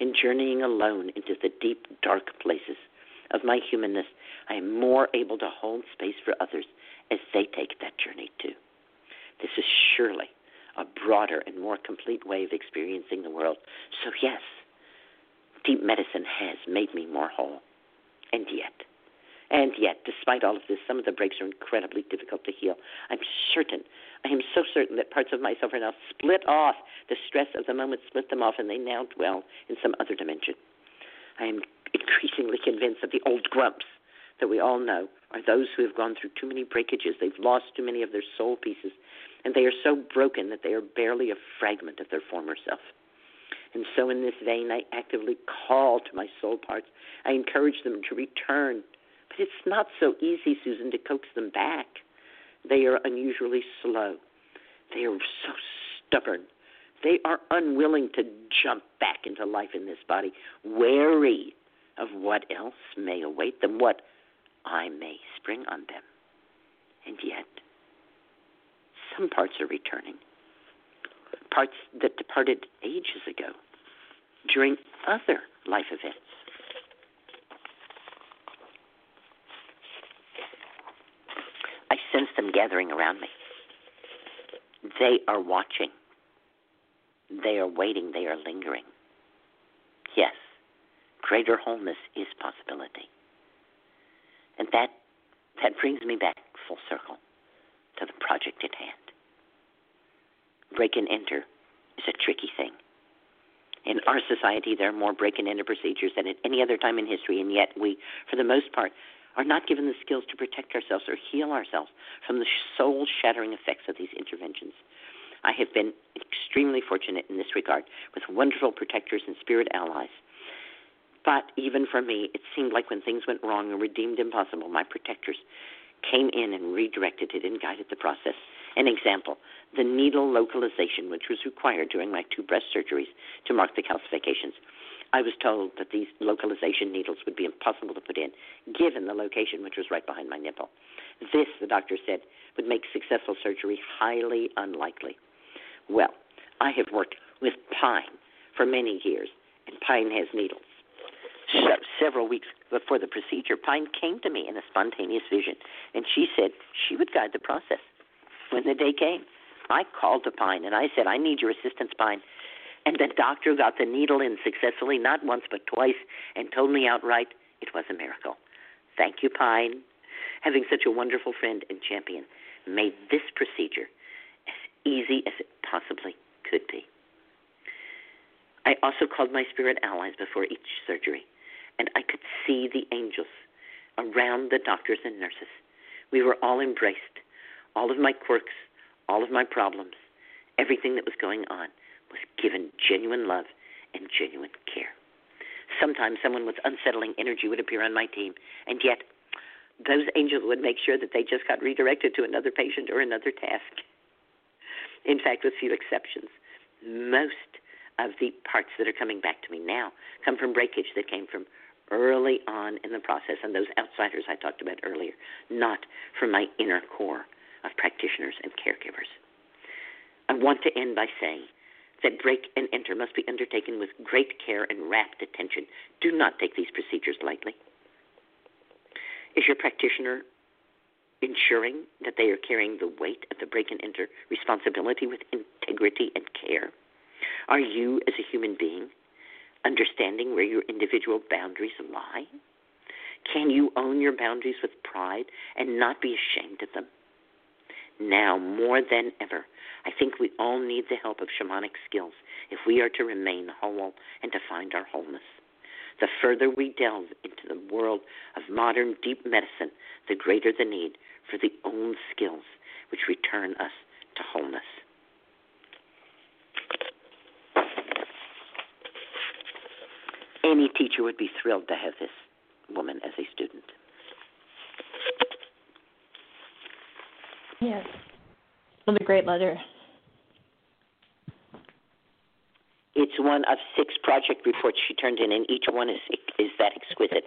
S4: In journeying alone into the deep, dark places of my humanness, I am more able to hold space for others as they take that journey too. This is surely a broader and more complete way of experiencing the world. So, yes, deep medicine has made me more whole. And yet, and yet, despite all of this, some of the breaks are incredibly difficult to heal. I'm certain, I am so certain that parts of myself are now split off. The stress of the moment split them off, and they now dwell in some other dimension. I am increasingly convinced that the old grumps that we all know are those who have gone through too many breakages. They've lost too many of their soul pieces, and they are so broken that they are barely a fragment of their former self. And so, in this vein, I actively call to my soul parts. I encourage them to return. It's not so easy, Susun, to coax them back. They are unusually slow. They are so stubborn. They are unwilling to jump back into life in this body, wary of what else may await them, what I may spring on them. And yet, some parts are returning, parts that departed ages ago during other life events. I sense them gathering around me. They are watching. They are waiting. They are lingering. Yes, greater wholeness is possibility. And that that brings me back full circle to the project at hand. Break and enter is a tricky thing. In our society, there are more break and enter procedures than at any other time in history, and yet we, for the most part, are not given the skills to protect ourselves or heal ourselves from the soul shattering effects of these interventions. I have been extremely fortunate in this regard with wonderful protectors and spirit allies but even for me, it seemed like when things went wrong or were deemed impossible, my protectors came in and redirected it and guided the process. An example the needle localization, which was required during my two breast surgeries to mark the calcifications. I was told that these localization needles would be impossible to put in, given the location, which was right behind my nipple. This, the doctor said, would make successful surgery highly unlikely. Well, I have worked with pine for many years, and pine has needles So, several weeks before the procedure, Pine came to me in a spontaneous vision, and she said she would guide the process. When the day came, I called to Pine and I said, I need your assistance, Pine. And the doctor got the needle in successfully, not once but twice, and told me outright it was a miracle. Thank you, Pine. Having such a wonderful friend and champion made this procedure as easy as it possibly could be. I also called my spirit allies before each surgery and I could see the angels around the doctors and nurses. We were all embraced. All of my quirks, all of my problems, everything that was going on was given genuine love and genuine care. Sometimes someone with unsettling energy would appear on my team, and yet those angels would make sure that they just got redirected to another patient or another task. In fact, with few exceptions, most of the parts that are coming back to me now come from breakage that came from early on in the process and those outsiders I talked about earlier, not from my inner core of practitioners and caregivers. I want to end by saying that break and enter must be undertaken with great care and rapt attention. Do not take these procedures lightly. Is your practitioner ensuring that they are carrying the weight of the break and enter responsibility with integrity and care? Are you, as a human being, understanding where your individual boundaries lie? Can you own your boundaries with pride and not be ashamed of them? Now, more than ever, I think we all need the help of shamanic skills if we are to remain whole and to find our wholeness. The further we delve into the world of modern deep medicine, the greater the need for the own skills which return us to wholeness. any teacher would be thrilled to have this woman as a student.
S5: Yes. What a great letter.
S4: It's one of six project reports she turned in, and each one is is that exquisite.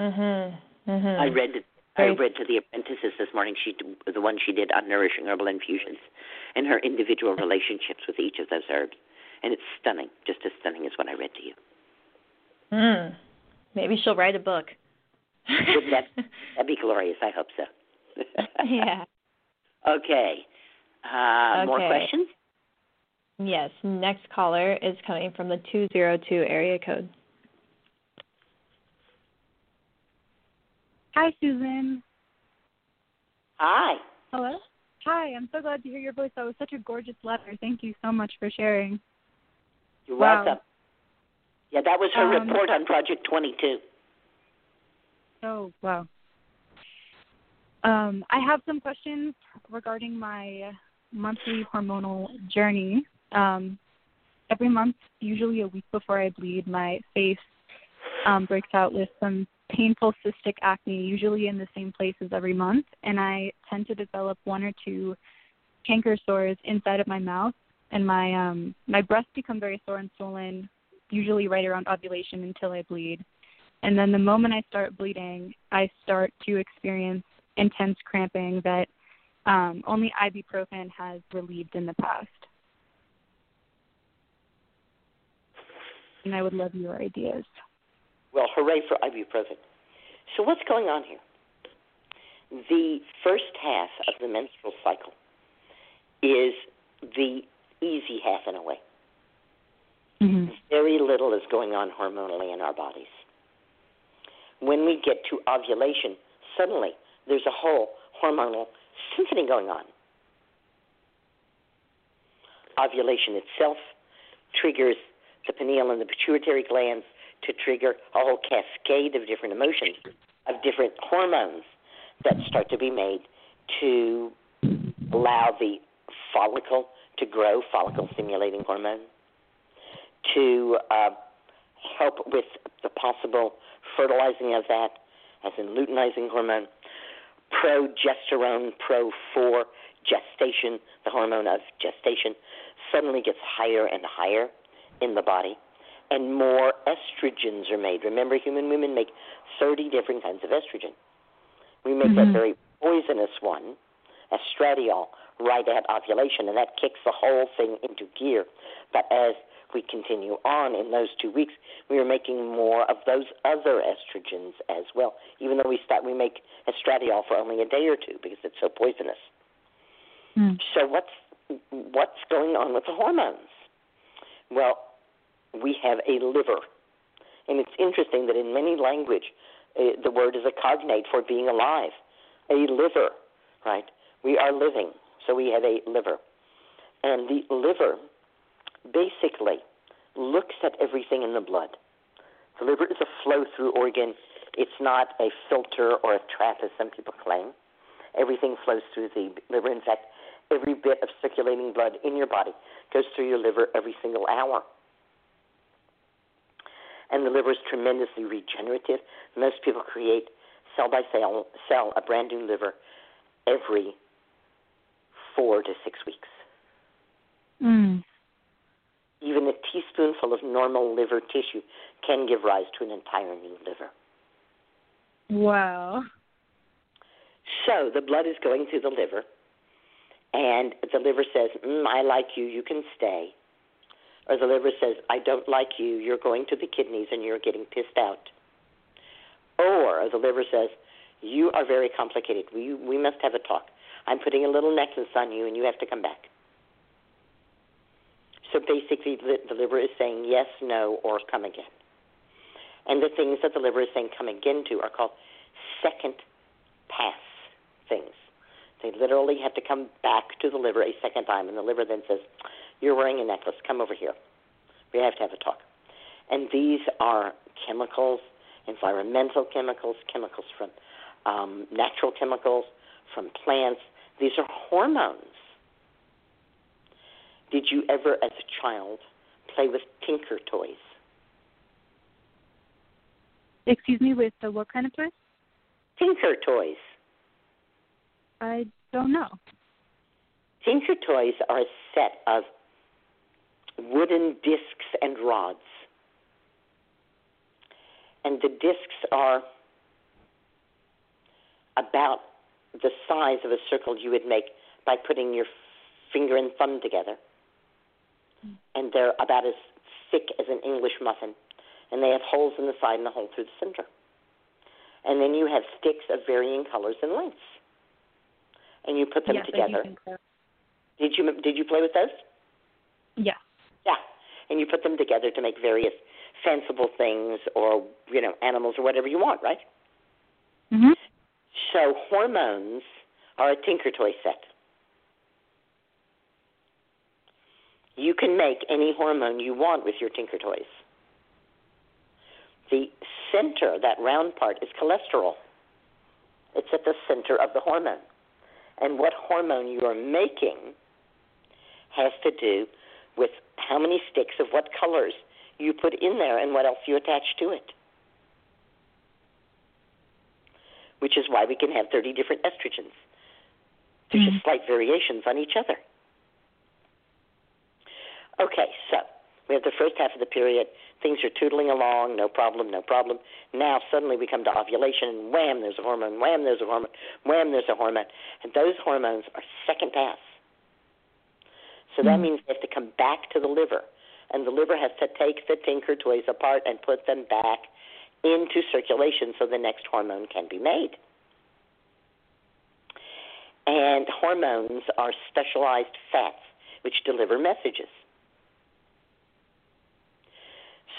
S5: Mhm. Mhm.
S4: I read I read to the apprentices this morning. She the one she did on nourishing herbal infusions, and her individual relationships with each of those herbs, and it's stunning, just as stunning as what I read to you.
S5: Hmm. Maybe she'll write a book.
S4: Wouldn't that, [LAUGHS] that'd be glorious. I hope so.
S5: yeah.
S4: Okay. Uh,
S5: okay.
S4: More questions?
S5: Yes. Next caller is coming from the 202 area code.
S10: Hi, Susun.
S4: Hi.
S10: Hello. Hi, I'm so glad to hear your voice. That was such a gorgeous letter. Thank you so much for sharing.
S4: You're
S10: wow.
S4: welcome. Yeah, that was her
S10: Um,
S4: report on Project 22.
S10: Oh, wow. Um, I have some questions regarding my monthly hormonal journey. Um, every month, usually a week before I bleed, my face um, breaks out with some painful cystic acne, usually in the same places every month, and I tend to develop one or two canker sores inside of my mouth, and my um, my breasts become very sore and swollen, usually right around ovulation until I bleed. And then the moment I start bleeding, I start to experience intense cramping that um, only ibuprofen has relieved in the past. And I would love your ideas.
S4: Well, hooray for ibuprofen. So, what's going on here? The first half of the menstrual cycle is the easy half in a way.
S10: Mm-hmm.
S4: Very little is going on hormonally in our bodies. When we get to ovulation, suddenly there's a whole hormonal symphony going on. Ovulation itself triggers the pineal and the pituitary glands to trigger a whole cascade of different emotions, of different hormones that start to be made to allow the follicle to grow, follicle stimulating hormone, to uh, help with the possible fertilizing of that, as in luteinizing hormone, progesterone, pro for gestation, the hormone of gestation, suddenly gets higher and higher in the body, and more estrogens are made. Remember, human women make 30 different kinds of estrogen. We make that
S10: Mhm.
S4: very poisonous one, estradiol, right at ovulation, and that kicks the whole thing into gear. But as we continue on in those two weeks, we are making more of those other estrogens as well. Even though we start, we make estradiol for only a day or two because it's so poisonous.
S10: Mm.
S4: So what's what's going on with the hormones? Well, we have a liver, and it's interesting that in many language, uh, the word is a cognate for being alive. A liver, right? We are living, so we have a liver, and the liver basically looks at everything in the blood. The liver is a flow through organ. It's not a filter or a trap, as some people claim. Everything flows through the liver. In fact, every bit of circulating blood in your body goes through your liver every single hour. And the liver is tremendously regenerative. Most people create cell by cell, cell a brand new liver every four to six weeks.
S10: Mm.
S4: Even a teaspoonful of normal liver tissue can give rise to an entire new liver.
S10: Wow.
S4: So the blood is going through the liver, and the liver says, mm, I like you, you can stay. Or the liver says, I don't like you, you're going to the kidneys and you're getting pissed out. Or the liver says, You are very complicated, we, we must have a talk. I'm putting a little necklace on you and you have to come back. So basically, the, the liver is saying yes, no, or come again. And the things that the liver is saying come again to are called second pass things. They literally have to come back to the liver a second time, and the liver then says, You're wearing a necklace, come over here. We have to have a talk. And these are chemicals, environmental chemicals, chemicals from um, natural chemicals, from plants. These are hormones. Did you ever, as a child, play with Tinker toys?
S10: Excuse me, with the what kind of toys?
S4: Tinker toys.
S10: I don't know.
S4: Tinker toys are a set of wooden discs and rods. And the discs are about the size of a circle you would make by putting your finger and thumb together. And they're about as thick as an English muffin. And they have holes in the side and a hole through the center. And then you have sticks of varying colors and lengths. And you put them
S10: yes,
S4: together.
S10: I do think so.
S4: Did you did you play with those?
S10: Yes.
S4: Yeah. And you put them together to make various fanciful things or, you know, animals or whatever you want, right?
S10: Mhm.
S4: So hormones are a Tinker Toy set. You can make any hormone you want with your Tinker Toys. The center, that round part, is cholesterol. It's at the center of the hormone. And what hormone you are making has to do with how many sticks of what colors you put in there and what else you attach to it. Which is why we can have 30 different estrogens. There's hmm. just slight variations on each other. Okay, so we have the first half of the period. Things are tootling along, no problem, no problem. Now suddenly we come to ovulation, and wham, there's a hormone, wham, there's a hormone, wham, there's a hormone. And those hormones are second pass. So that mm. means they have to come back to the liver. And the liver has to take the Tinker Toys apart and put them back into circulation so the next hormone can be made. And hormones are specialized fats which deliver messages.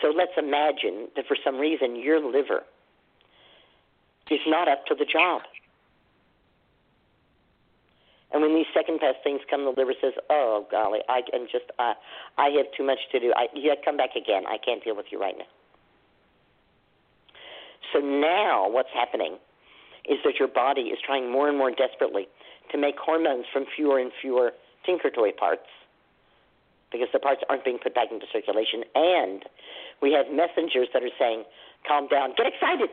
S4: So let's imagine that for some reason your liver is not up to the job. And when these second pass things come, the liver says, "Oh golly, I can just, uh, I have too much to do. I, yeah, come back again. I can't deal with you right now." So now, what's happening is that your body is trying more and more desperately to make hormones from fewer and fewer Tinker Toy parts because the parts aren't being put back into circulation. And we have messengers that are saying, calm down, get excited.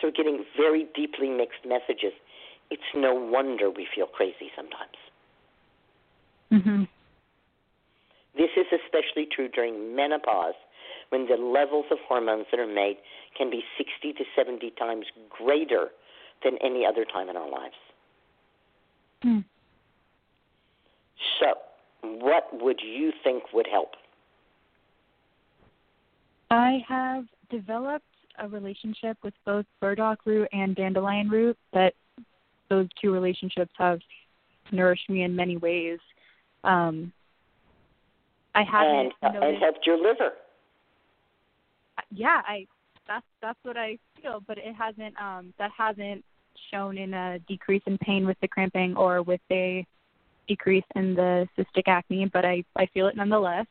S4: So we're getting very deeply mixed messages. It's no wonder we feel crazy sometimes.
S10: Mhm.
S4: This is especially true during menopause when the levels of hormones that are made can be 60 to 70 times greater than any other time in our lives.
S10: Mm.
S4: So, what would you think would help?
S10: I have developed a relationship with both burdock root and dandelion root that those two relationships have nourished me in many ways. Um, I haven't
S4: and,
S10: noticed,
S4: and helped your liver.
S10: yeah, I that's that's what I feel, but it hasn't um that hasn't shown in a decrease in pain with the cramping or with a decrease in the cystic acne, but I I feel it nonetheless.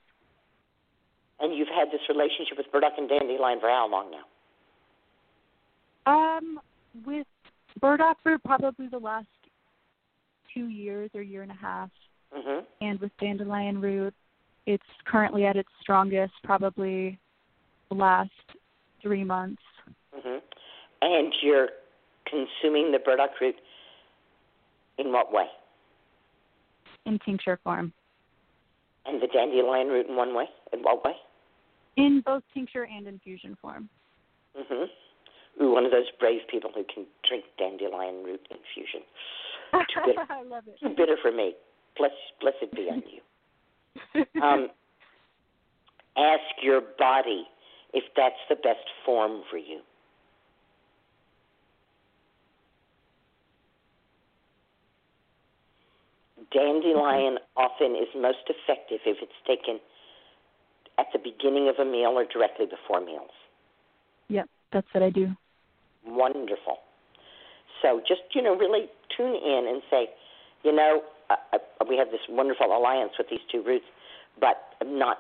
S4: And you've had this relationship with burdock and dandelion for how long now?
S10: Um, with burdock for probably the last two years or year and a half,
S4: hmm
S10: and with dandelion root, it's currently at its strongest, probably the last three months.
S4: hmm And you're consuming the burdock root in what way?
S10: In tincture form.
S4: And the dandelion root in one way? In what way?
S10: In both tincture and infusion form.
S4: hmm Ooh, one of those brave people who can drink dandelion root infusion. Too bitter, [LAUGHS]
S10: I love it.
S4: too bitter for me. Bless, blessed be on you. [LAUGHS] Um, ask your body if that's the best form for you. Dandelion often is most effective if it's taken at the beginning of a meal or directly before meals.
S10: yep, that's what I do.
S4: Wonderful. So just, you know, really tune in and say, you know, uh, uh, we have this wonderful alliance with these two roots, but I'm not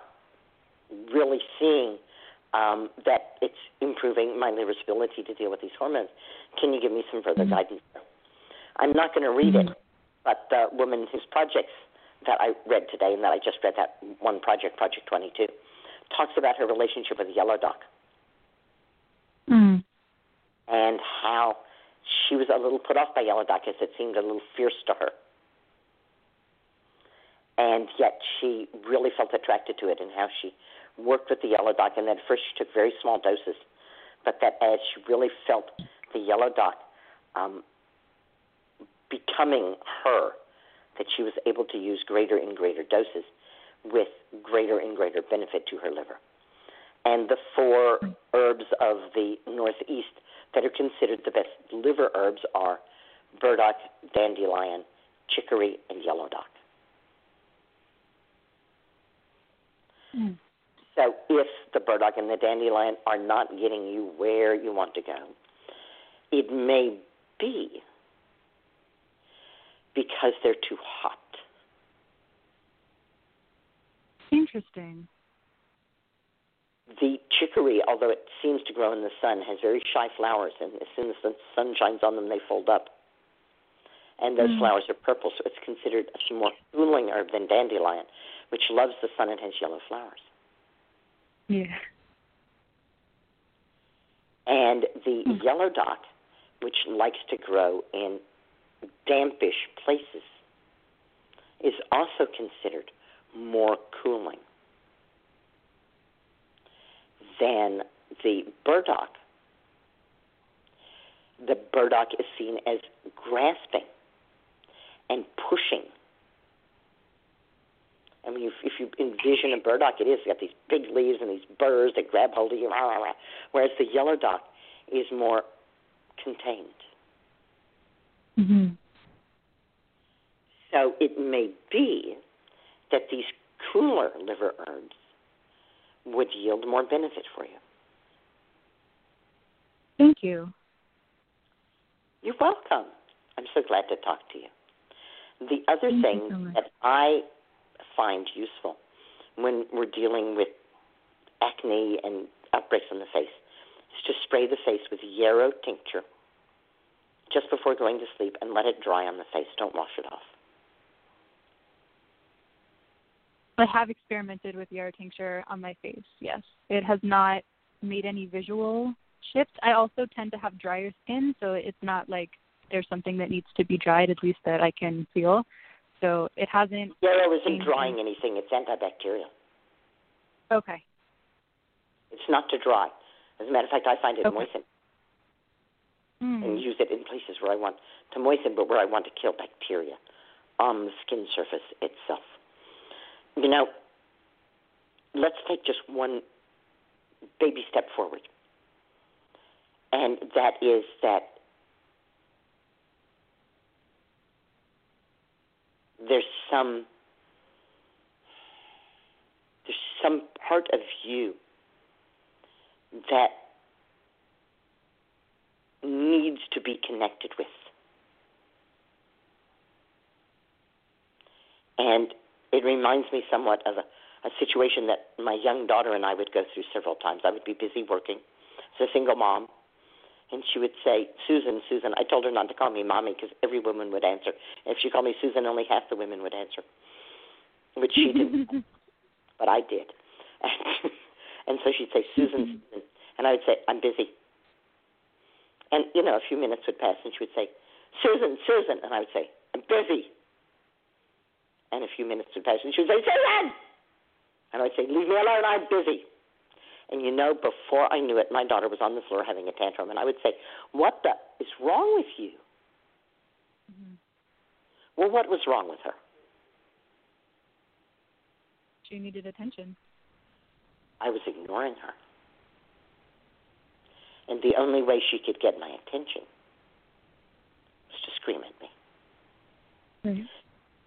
S4: really seeing um, that it's improving my liver's ability to deal with these hormones. Can you give me some further
S10: Mhm.
S4: guidance? I'm not going to read
S10: Mhm.
S4: it, but the woman whose projects that I read today and that I just read that one project, Project 22, talks about her relationship with Yellow Dock
S10: Mm.
S4: and how she was a little put off by Yellow Dock as it seemed a little fierce to her. And yet she really felt attracted to it and how she worked with the Yellow Dock and at first she took very small doses, but that as she really felt the yellow dock um, becoming her, that she was able to use greater and greater doses with greater and greater benefit to her liver. And the four herbs of the Northeast that are considered the best liver herbs are burdock, dandelion, chicory, and yellow dock.
S10: Mm.
S4: So if the burdock and the dandelion are not getting you where you want to go, it may be because they're too hot.
S10: Interesting.
S4: The chicory, although it seems to grow in the sun, has very shy flowers, and as soon as the sun shines on them, they fold up. And those
S10: Mm.
S4: flowers are purple, so it's considered a more cooling herb than dandelion, which loves the sun and has yellow flowers.
S10: Yeah.
S4: And the
S10: Mm.
S4: yellow dock, which likes to grow in dampish places, is also considered more cooling than the burdock. The burdock is seen as grasping and pushing. I mean, if, if you envision a burdock, it is. It's got these big leaves and these burrs that grab hold of you, rah, rah, rah. whereas the yellow dock is more contained.
S10: Mhm.
S4: So it may be that these cooler liver herbs would yield more benefit for you.
S10: Thank you.
S4: You're welcome. I'm so glad to talk to you. The other
S10: Thank
S4: thing
S10: so
S4: that I find useful when we're dealing with acne and outbreaks on the face is to spray the face with yarrow tincture just before going to sleep and let it dry on the face. Don't wash it off.
S10: I have experimented with yarrow tincture on my face. Yes, it has not made any visual shifts. I also tend to have drier skin, so it's not like there's something that needs to be dried, at least that I can feel. So it hasn't.
S4: Yarrow isn't drying anything, it's antibacterial.
S10: Okay.
S4: It's not to dry. As a matter of fact, I find it
S10: Okay.
S4: moisten
S10: Mm.
S4: and use it in places where I want to moisten, but where I want to kill bacteria on the skin surface itself. You know, let's take just one baby step forward, and that is that there's some there's some part of you that needs to be connected with. And it reminds me somewhat of a, a situation that my young daughter and I would go through several times. I would be busy working as a single mom, and she would say, Susun, Susun, I told her not to call me mommy because every woman would answer. If she called me Susun, only half the women would answer, which she didn't, [LAUGHS] but I did. And, [LAUGHS] and so she'd say, Susun, Susun, and I would say, I'm busy. And, you know, a few minutes would pass, and she would say, Susun, Susun, and I would say, I'm busy. And a few minutes would pass, and she would say, Susun! And I would say, Leave me alone, I'm busy. And you know, before I knew it, my daughter was on the floor having a tantrum, and I would say, What the is wrong with you? Mm-hmm. Well, what was wrong with her?
S10: She needed attention.
S4: I was ignoring her. And the only way she could get my attention was to scream at me.
S10: Right.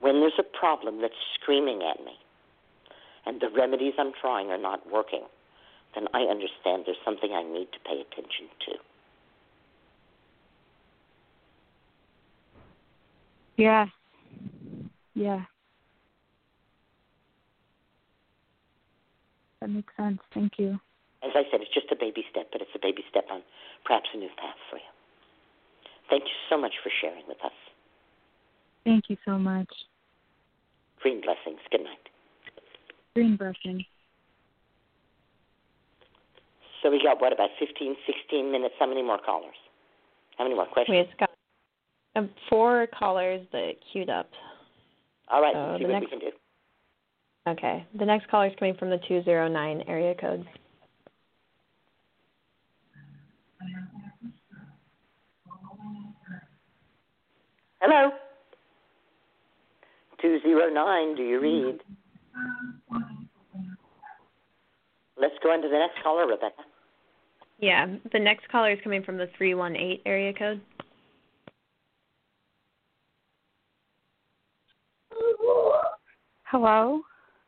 S4: When there's a problem that's screaming at me and the remedies I'm trying are not working, then I understand there's something I need to pay attention to.
S10: Yeah. Yeah. That makes sense. Thank you.
S4: As I said, it's just a baby step, but it's a baby step on perhaps a new path for you. Thank you so much for sharing with us.
S10: Thank you so much.
S4: Green blessings. Good night.
S10: Green blessing.
S4: So we got, what, about 15, 16 minutes? How many more callers? How many more questions?
S5: We've got um, four callers that queued up.
S4: All right,
S5: So
S4: let's see
S5: the
S4: what
S5: next-
S4: we can do.
S5: Okay. The next caller is coming from the 209 area code.
S4: Hello. 209, do you read? Let's go into the next caller, Rebecca.
S5: Yeah, the next caller is coming from the 318 area code.
S11: Hello.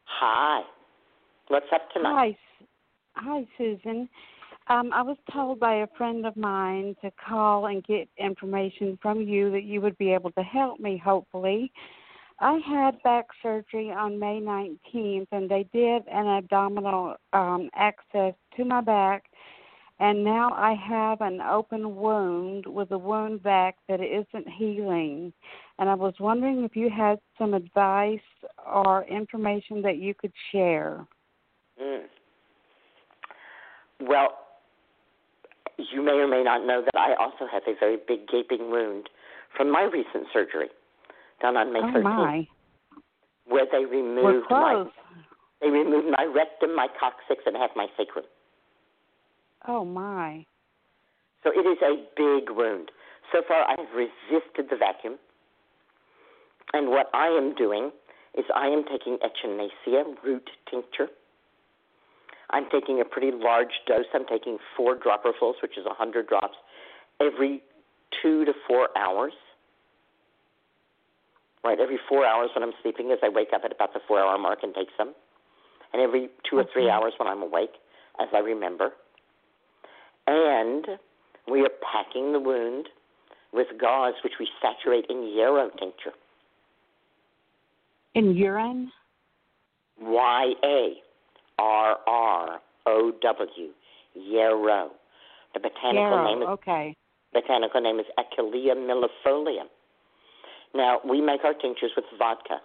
S4: Hi. What's up tonight?
S11: Hi, hi, Susun. Um, I was told by a friend of mine to call and get information from you that you would be able to help me. Hopefully, I had back surgery on May 19th, and they did an abdominal um, access to my back, and now I have an open wound with a wound back that isn't healing. And I was wondering if you had some advice or information that you could share.
S4: Mm. Well, you may or may not know that I also have a very big gaping wound from my recent surgery done on May
S11: oh
S4: 13th,
S11: my!
S4: where they removed my they removed my rectum, my coccyx, and half my sacrum.
S11: Oh my!
S4: So it is a big wound. So far, I have resisted the vacuum, and what I am doing is I am taking echinacea root tincture. I'm taking a pretty large dose. I'm taking four dropperfuls, which is 100 drops, every two to four hours. Right, every four hours when I'm sleeping, as I wake up at about the four hour mark and take some. And every two or three hours when I'm awake, as I remember. And we are packing the wound with gauze, which we saturate in yarrow tincture.
S11: In urine?
S4: Y A R R O W, yarrow. The botanical
S11: Yarrow.
S4: name is
S11: Okay.
S4: botanical name is Achillea millifolia. Now we make our tinctures with vodka.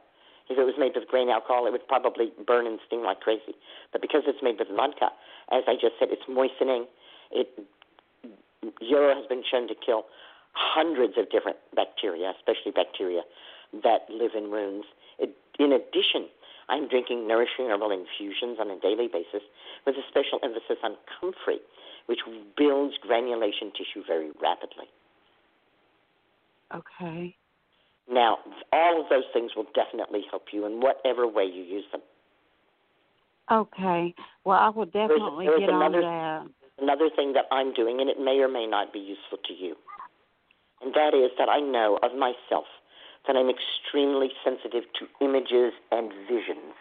S4: If it was made with grain alcohol, it would probably burn and sting like crazy. But because it's made with vodka, as I just said, it's moistening. It yarrow has been shown to kill hundreds of different bacteria, especially bacteria that live in wounds. It, in addition, I'm drinking nourishing herbal infusions on a daily basis with a special emphasis on comfrey, which builds granulation tissue very rapidly.
S11: Okay.
S4: Now, all of those things will definitely help you in whatever way you use them.
S11: Okay. Well, I will definitely
S4: there's
S11: get on that.
S4: Another thing that I'm doing, and it may or may not be useful to you, and that is that I know of myself that I'm extremely sensitive to images and visions.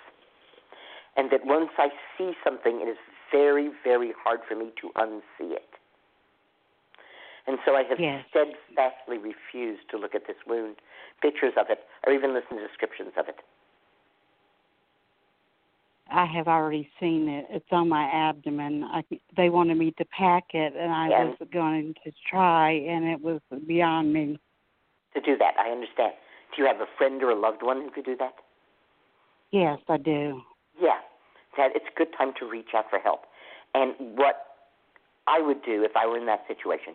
S4: And that once I see something, it is very, very hard for me to unsee it. And so I have
S11: Yes.
S4: steadfastly refused to look at this wound, pictures of it, or even listen to descriptions of it.
S11: I have already seen it. It's on my abdomen. I, they wanted me to pack it, and I
S4: Yeah.
S11: was going to try, and it was beyond me.
S4: To do that, I understand. Do you have a friend or a loved one who could do that?
S11: Yes, I do.
S4: Yeah, that it's a good time to reach out for help. And what I would do if I were in that situation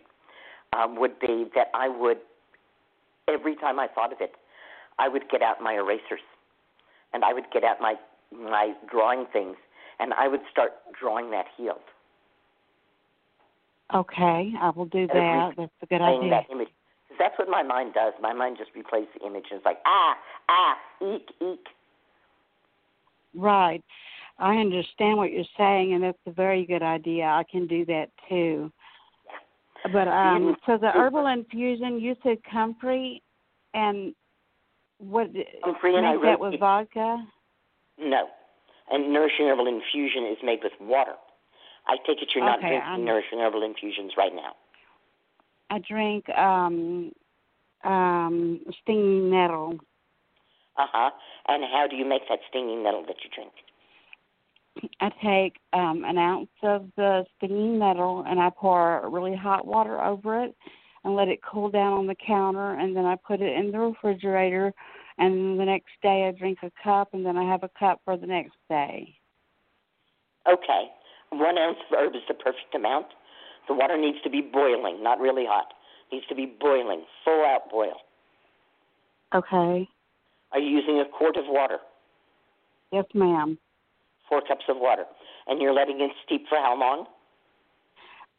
S4: um, would be that I would, every time I thought of it, I would get out my erasers, and I would get out my my drawing things, and I would start drawing that healed.
S11: Okay, I will do that. That's a good idea.
S4: that image. That's what my mind does. My mind just replays the image, and it's like ah, ah, eek, eek.
S11: Right. I understand what you're saying, and that's a very good idea. I can do that too. But um, so the herbal infusion, you said comfrey, and what?
S4: Comfrey and I
S11: make that with
S4: it-
S11: vodka.
S4: No. And nourishing herbal infusion is made with water. I take it you're not
S11: Okay,
S4: drinking
S11: I'm-
S4: nourishing herbal infusions right now.
S11: I drink um, um, stinging nettle.
S4: Uh huh. And how do you make that stinging nettle that you drink?
S11: I take um, an ounce of the stinging nettle and I pour really hot water over it and let it cool down on the counter and then I put it in the refrigerator and the next day I drink a cup and then I have a cup for the next day.
S4: Okay. One ounce of herb is the perfect amount. The water needs to be boiling, not really hot. needs to be boiling, full out boil.
S11: Okay.
S4: Are you using a quart of water?
S11: Yes, ma'am.
S4: Four cups of water. And you're letting it steep for how long?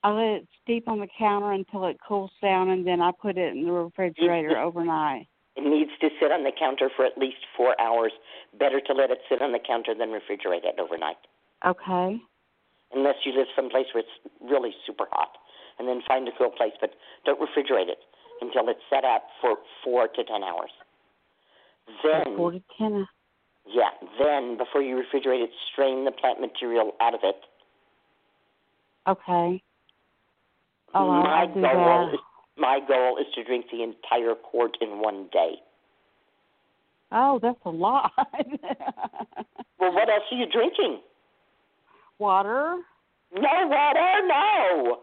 S11: I let it steep on the counter until it cools down and then I put it in the refrigerator overnight.
S4: It needs to sit on the counter for at least four hours. Better to let it sit on the counter than refrigerate it overnight.
S11: Okay.
S4: Unless you live someplace where it's really super hot. And then find a cool place, but don't refrigerate it until it's set out for four to ten hours. Then
S11: Four to ten.
S4: yeah, then before you refrigerate it, strain the plant material out of it.
S11: Okay. Oh,
S4: my
S11: I'll do
S4: goal
S11: that.
S4: is my goal is to drink the entire quart in one day.
S11: Oh, that's a lot. [LAUGHS]
S4: Well, what else are you drinking?
S11: Water?
S4: No water, no.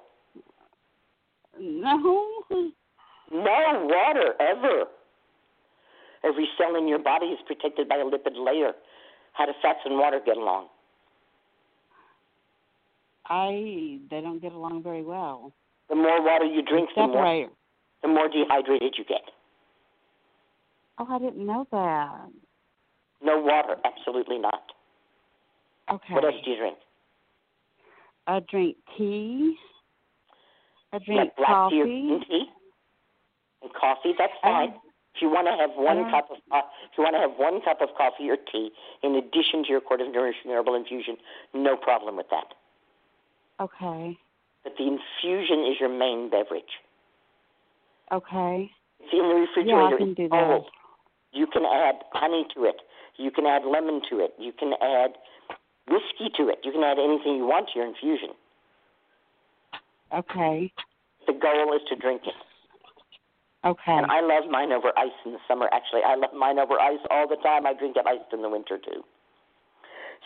S11: No.
S4: No water ever. Every cell in your body is protected by a lipid layer. How do fats and water get along?
S11: I they don't get along very well.
S4: The more water you drink, the more
S11: Separate.
S4: the more dehydrated you get.
S11: Oh, I didn't know that.
S4: No water, absolutely not.
S11: Okay.
S4: What else do you drink?
S11: I drink tea. I drink coffee.
S4: tea or tea and coffee. That's
S11: I
S4: fine. If you want to have one
S11: I-
S4: cup of uh, if you want to have one cup of coffee or tea in addition to your quart of nourishing herbal infusion, no problem with that.
S11: Okay.
S4: But the infusion is your main beverage.
S11: Okay.
S4: It's in the
S11: Yeah, I
S4: refrigerator.
S11: can do that.
S4: You can add honey to it. You can add lemon to it. You can add whiskey to it. You can add anything you want to your infusion.
S11: Okay.
S4: The goal is to drink it.
S11: Okay.
S4: And I love mine over ice in the summer. Actually, I love mine over ice all the time. I drink it iced in the winter too.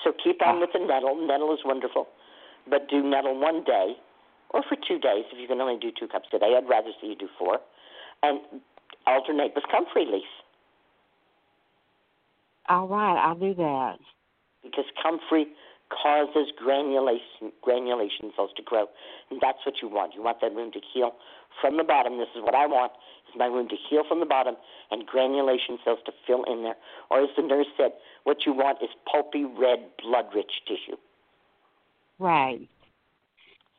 S4: So keep on with the nettle. Nettle is wonderful, but do nettle one day or for two days if you can only do two cups a day. I'd rather see you do four, and alternate with comfrey leaf
S11: All right, I'll do that.
S4: Because comfrey causes granulation granulation cells to grow, and that's what you want. You want that wound to heal from the bottom. This is what I want: is my wound to heal from the bottom and granulation cells to fill in there. Or as the nurse said, what you want is pulpy red, blood-rich tissue.
S11: Right.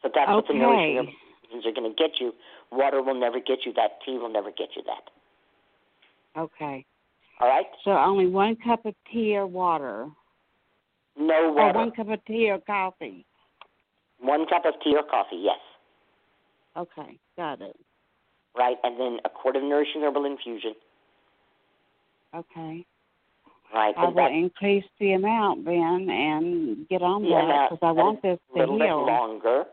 S4: So that's what the nourishing
S11: Okay.
S4: are going to get you. Water will never get you that. Tea will never get you that.
S11: Okay.
S4: All right?
S11: So only one cup of tea or water.
S4: No
S11: Or one cup of tea or coffee.
S4: One cup of tea or coffee, yes.
S11: Okay, got it.
S4: Right? And then a quart of nourishing herbal infusion.
S11: Okay.
S4: Right?
S11: I will increase the amount then and get on
S4: the
S11: that because I want this
S4: a
S11: to
S4: little bit longer.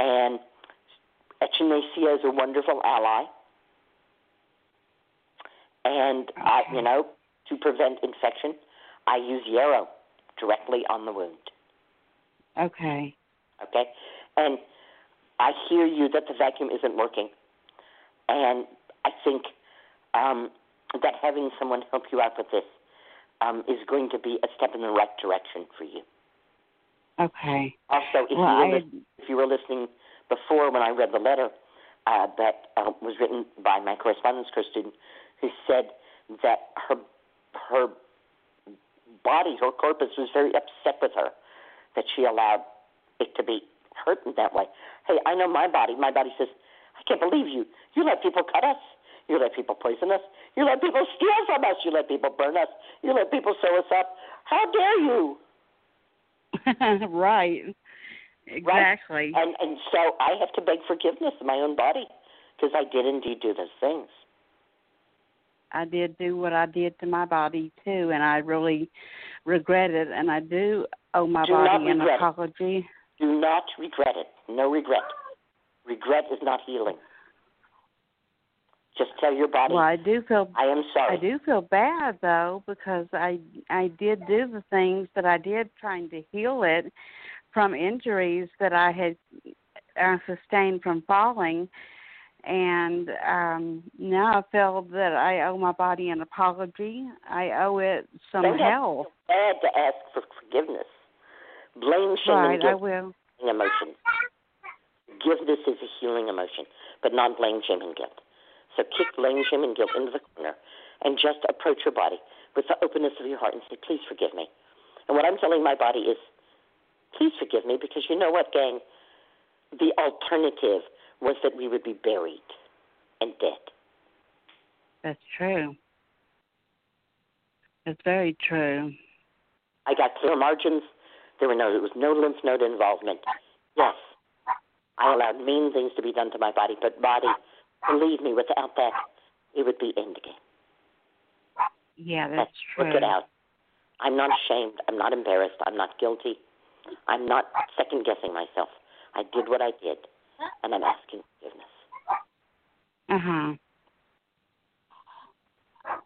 S4: And echinacea is a wonderful ally. And I, you know, to prevent infection, I use yarrow directly on the wound.
S11: Okay.
S4: Okay? And I hear you that the vacuum isn't working. And I think um, that having someone help you out with this um, is going to be a step in the right direction for you.
S11: Okay.
S4: Also, if,
S11: Well,
S4: you, were
S11: I-
S4: if you were listening before when I read the letter uh, that uh, was written by my correspondence course student, who said that her her body, her corpus, was very upset with her that she allowed it to be hurt in that way. Hey, I know my body. My body says, I can't believe you. You let people cut us. You let people poison us. You let people steal from us. You let people burn us. You let people sew us up. How dare you? [LAUGHS]
S11: right. Exactly.
S4: And and so I have to beg forgiveness of my own body because I did indeed do those things.
S11: I did do what I did to my body too, and I really regret it. And I do owe my
S4: Do
S11: body an
S4: regret it.
S11: apology.
S4: Do not regret it. No regret. Regret is not healing. Just tell your body,
S11: Well, I do feel
S4: I am sorry.
S11: I do feel bad though because I I did do the things that I did trying to heal it from injuries that I had uh, sustained from falling, and um now I feel that I owe my body an apology. I owe it some
S4: have
S11: help.
S4: to feel bad to ask for forgiveness. Blame, shame,
S11: Right,
S4: and
S11: I will.
S4: emotion. Forgiveness is a healing emotion, but not blame, shame, and guilt. So kick blame, shame, and guilt into the corner and just approach your body with the openness of your heart and say, please forgive me. And what I'm telling my body is, please forgive me because you know what, gang? The alternative was that we would be buried and dead.
S11: That's true. It's very true.
S4: I got clear margins. There were no there was no lymph node involvement. Yes. I allowed mean things to be done to my body, but body, believe me, without that, it would be end endgame.
S11: Yeah, that's
S4: Let's
S11: true.
S4: work it out. I'm not ashamed. I'm not embarrassed. I'm not guilty. I'm not second guessing myself. I did what I did, and I'm asking forgiveness.
S11: Uh huh.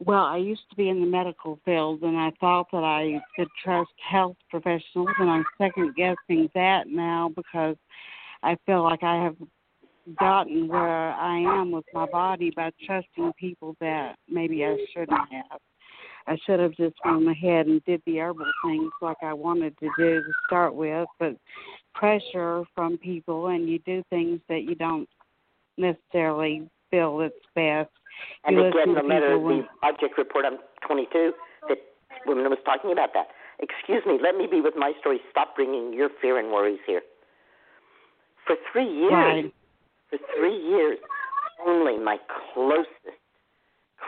S11: Well, I used to be in the medical field, and I thought that I could trust health professionals, and I'm second guessing that now because I feel like I have gotten where I am with my body by trusting people that maybe I shouldn't have. I should have just gone ahead and did the herbal things like I wanted to do to start with, but pressure from people and you do things that you don't necessarily feel it's best.
S4: And
S11: you
S4: again,
S11: listen
S4: the letter,
S11: when-
S4: the object report on 22, that woman was talking about that. Excuse me, let me be with my story. Stop bringing your fear and worries here. For three years,
S11: Right.
S4: for three years, only my closest,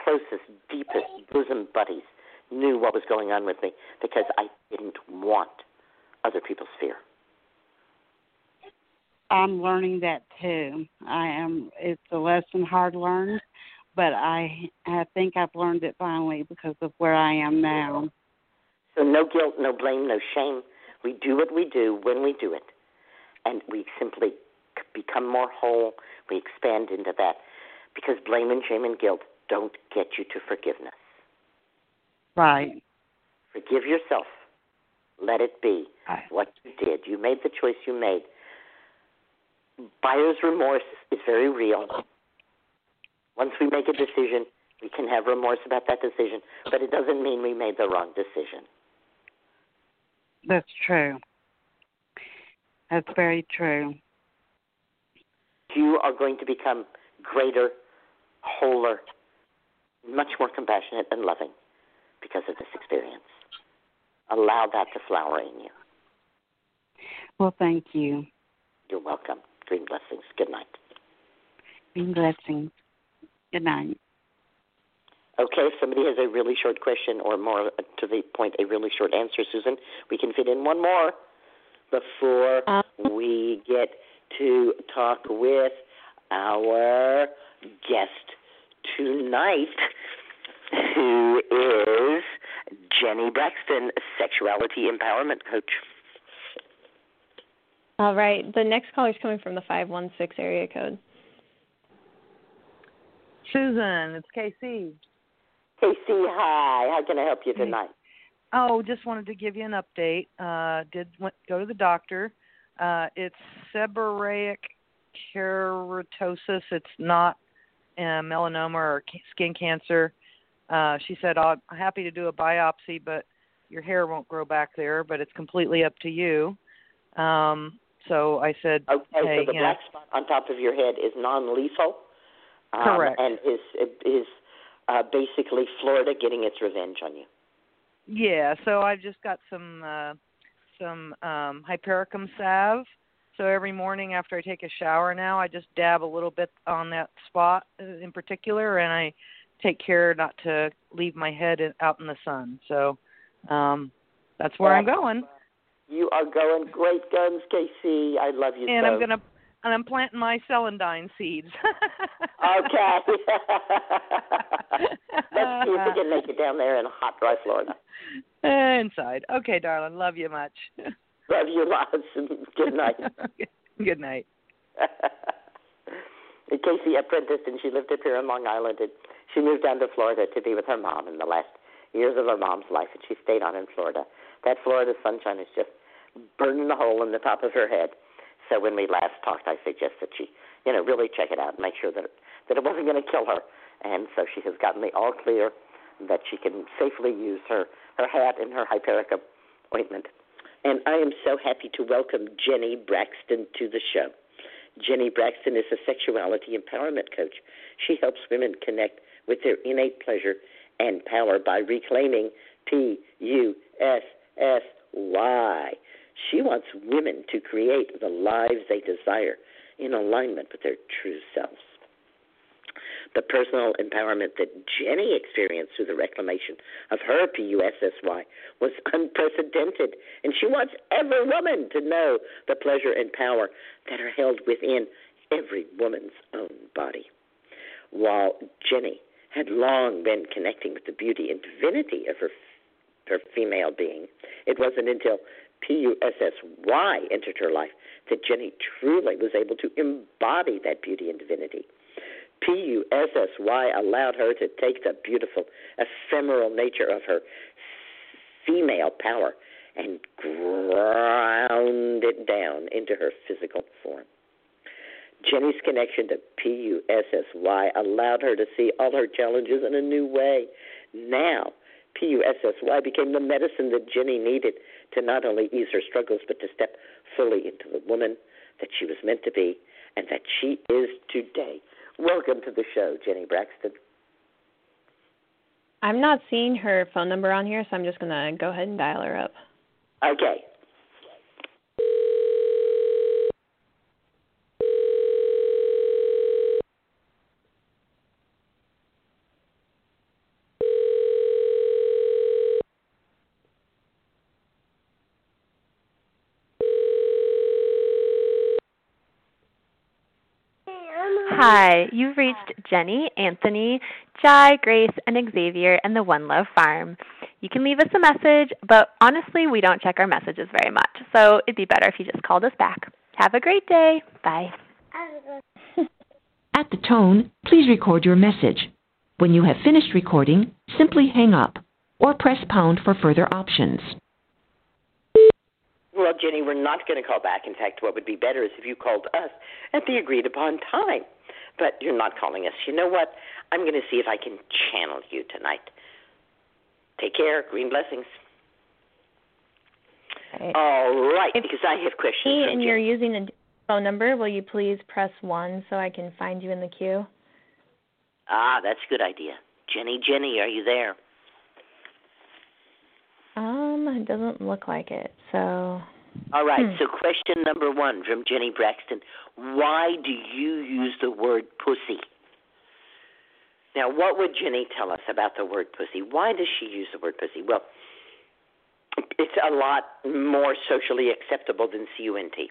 S4: closest, deepest bosom buddies knew what was going on with me because I didn't want other people's fear.
S11: I'm learning that too. I am. It's a lesson hard learned, but I I think I've learned it finally because of where I am now.
S4: So no guilt, no blame, no shame. We do what we do when we do it, and we simply become more whole. We expand into that because blame and shame and guilt don't get you to forgiveness.
S11: Right.
S4: Forgive yourself. Let it be
S11: Right.
S4: what you did. You made the choice you made. Buyer's remorse is very real. Once we make a decision, we can have remorse about that decision, but it doesn't mean we made the wrong decision.
S11: That's true. That's very true.
S4: You are going to become greater, wholer, much more compassionate and loving because of this experience. Allow that to flower in you.
S11: Well, thank you.
S4: You're welcome. Green blessings. Good night.
S11: Green blessings. Good night.
S4: Okay, if somebody has a really short question or more uh, to the point, a really short answer, Susun, we can fit in one more before uh-huh. we get to talk with our guest tonight, who is Jenny Braxton, sexuality empowerment coach.
S5: All right. The next caller is coming from the 516 area code.
S12: Susun, it's KC.
S4: Casey, hi. How can I help you tonight?
S12: Oh, just wanted to give you an update. Uh, did went, go to the doctor. Uh, it's seborrheic keratosis. It's not uh, melanoma or ca- skin cancer. Uh, she said, "I'm happy to do a biopsy, but your hair won't grow back there. But it's completely up to you." Um, so I said,
S4: Okay,
S12: "Hey,
S4: so the
S12: you know,
S4: black spot on top of your head is non-lethal. Um,
S12: Correct.
S4: And is is uh, basically Florida getting its revenge on you.
S12: Yeah, so I've just got some uh some um hypericum salve. So every morning after I take a shower now, I just dab a little bit on that spot uh, in particular and I take care not to leave my head out in the sun. So um that's where I'm going.
S4: You are going great guns, Casey. I love you
S12: And
S4: so.
S12: I'm going to and I'm planting my celandine seeds.
S4: Okay. [LAUGHS] [LAUGHS] Let's see if we can make it down there in hot, dry Florida.
S12: Inside. Okay, darling. Love you much.
S4: Love you lots. and Good night. [LAUGHS]
S12: Good night. [LAUGHS]
S4: Casey apprenticed and she lived up here in Long Island and she moved down to Florida to be with her mom in the last years of her mom's life and she stayed on in Florida. That Florida sunshine is just burning a hole in the top of her head. So when we last talked I suggested she, you know, really check it out and make sure that it, that it wasn't going to kill her. And so she has gotten the all clear that she can safely use her, her hat and her hypericum ointment. And I am so happy to welcome Jenny Braxton to the show. Jenny Braxton is a sexuality empowerment coach. She helps women connect with their innate pleasure and power by reclaiming P U S S Y. She wants women to create the lives they desire in alignment with their true selves. The personal empowerment that Jenny experienced through the reclamation of her PUSSY was [LAUGHS] unprecedented, and she wants every woman to know the pleasure and power that are held within every woman's own body. While Jenny had long been connecting with the beauty and divinity of her her female being, it wasn't until PUSSY entered her life that Jenny truly was able to embody that beauty and divinity. PUSSY allowed her to take the beautiful, ephemeral nature of her female power and ground it down into her physical form. Jenny's connection to PUSSY allowed her to see all her challenges in a new way. Now, PUSSY became the medicine that Jenny needed to not only ease her struggles, but to step fully into the woman that she was meant to be and that she is today. Welcome to the show, Jenny Braxton.
S5: I'm not seeing her phone number on here, so I'm just going to go ahead and dial her up.
S4: Okay.
S13: Hi, you've reached Jenny, Anthony, Jai, Grace, and Xavier and the One Love Farm. You can leave us a message, but honestly, we don't check our messages very much, so it'd be better if you just called us back. Have a great day. Bye.
S1: At the tone, please record your message. When you have finished recording, simply hang up or press pound for further options.
S4: Well, Jenny, we're not going to call back. In fact, what would be better is if you called us at the agreed upon time but you're not calling us. You know what? I'm going to see if I can channel you tonight. Take care. Green blessings. All right,
S5: If
S4: because I have questions.
S5: Hey, and
S4: Jen-
S5: you're using a phone number, will you please press 1 so I can find you in the queue?
S4: Ah, that's a good idea. Jenny, Jenny, are you there?
S5: Um, it doesn't look like it. So,
S4: All right.
S5: Hmm.
S4: So, question number one from Jenny Braxton: Why do you use the word pussy? Now, what would Jenny tell us about the word pussy? Why does she use the word pussy? Well, it's a lot more socially acceptable than CUNT.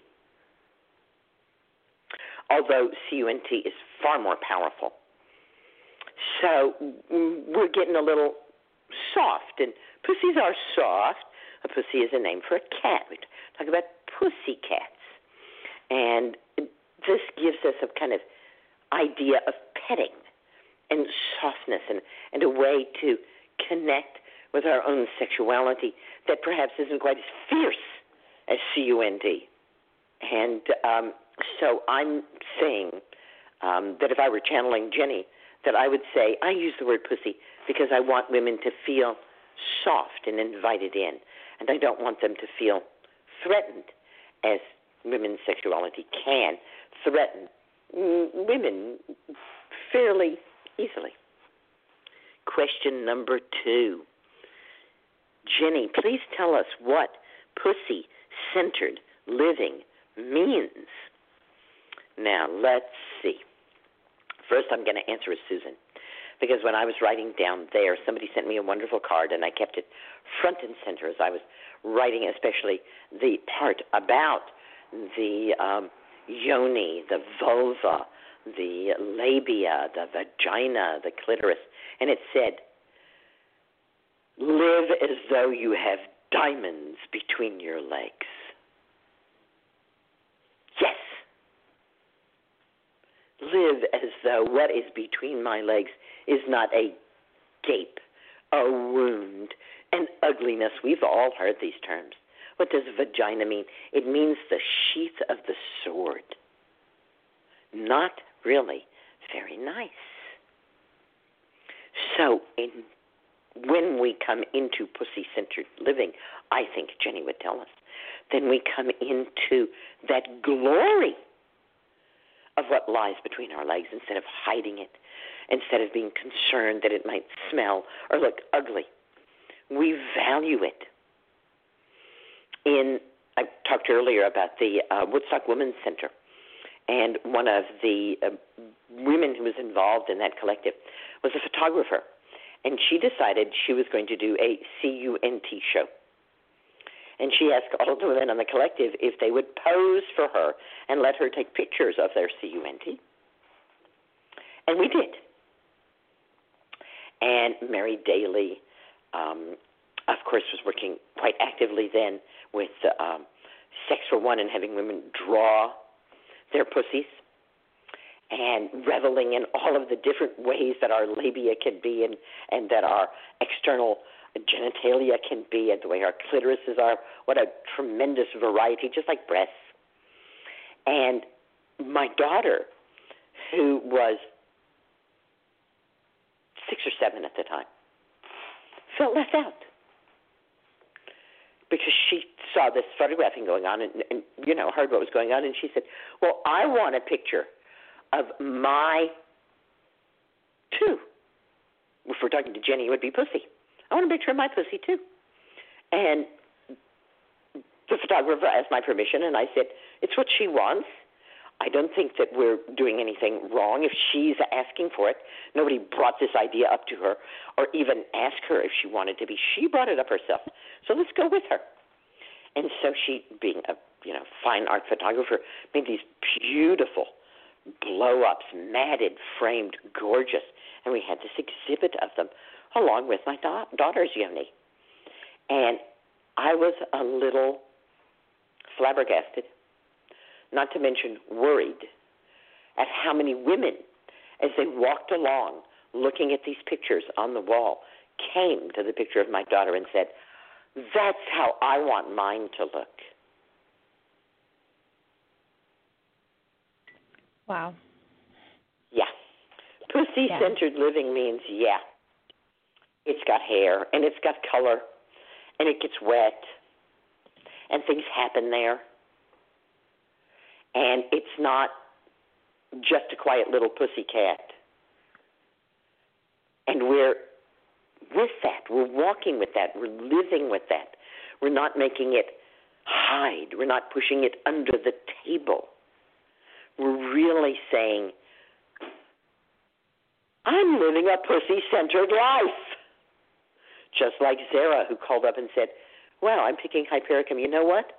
S4: Although CUNT is far more powerful. So mm, we're getting a little soft, and pussies are soft. A pussy is a name for a cat. We talk about pussy cats. And this gives us a kind of idea of petting and softness and, and a way to connect with our own sexuality that perhaps isn't quite as fierce as CUNT. And um, so I'm saying um, that if I were channeling Jenny, that I would say I use the word pussy because I want women to feel soft and invited in, and I don't want them to feel threatened, as women's sexuality can threaten women fairly easily. Question number two. Jenny, please tell us what pussy centered living means. Now, let's see. First, I'm going to answer as Susun. Because when I was writing down there, somebody sent me a wonderful card, and I kept it front and center as I was writing, especially the part about the um, yoni, the vulva, the labia, the vagina, the clitoris. And it said, Live as though you have diamonds between your legs. Yes. Live as though what is between my legs is not a gape, a wound, an ugliness. We've all heard these terms. What does vagina mean? It means the sheath of the sword. Not really very nice. So, in, when we come into pussy centered living, I think Jenny would tell us, then we come into that glory of what lies between our legs instead of hiding it, instead of being concerned that it might smell or look ugly. We value it. In I talked earlier about the uh, Woodstock Women's Center, And one of the uh, women who was involved in that collective was a photographer. And she decided she was going to do a CUNT show. And she asked all the women on the collective if they would pose for her and let her take pictures of their CUNT. And we did. And Mary Daly, um, of course, was working quite actively then with um, Sex for One and having women draw their pussies and reveling in all of the different ways that our labia can be and, and that our external genitalia can be and the way our clitorises are. What a tremendous variety, just like breasts. And my daughter, who was six or seven at the time, felt left out. Because she saw this photographing going on and, and you know heard what was going on and she said well i want a picture of my two. If we're talking to jenny it would be pussy. I want a picture of my pussy too. And the photographer asked my permission and i said it's what she wants I don't think that we're doing anything wrong if she's asking for it. Nobody brought this idea up to her or even asked her if she wanted to be. She brought it up herself. So let's go with her. And so she, being a you know fine art photographer, made these beautiful blow ups, matted, framed, gorgeous, and we had this exhibit of them along with my da- daughter's yoni. And I was a little flabbergasted not to mention worried at how many women, as they walked along looking at these pictures on the wall, came to the picture of my daughter and said, That's how I want mine to look.
S5: Wow.
S4: Yeah. Pussy centered yeah. living means, yeah, it's got hair and it's got color and it gets wet and things happen there and it's not just a quiet little pussy cat. And we're with that. We're walking with that. We're living with that. We're not making it hide. We're not pushing it under the table. We're really saying, I'm living a pussy centered life. Just like Zara, who called up and said, Well, I'm picking hypericum. You know what?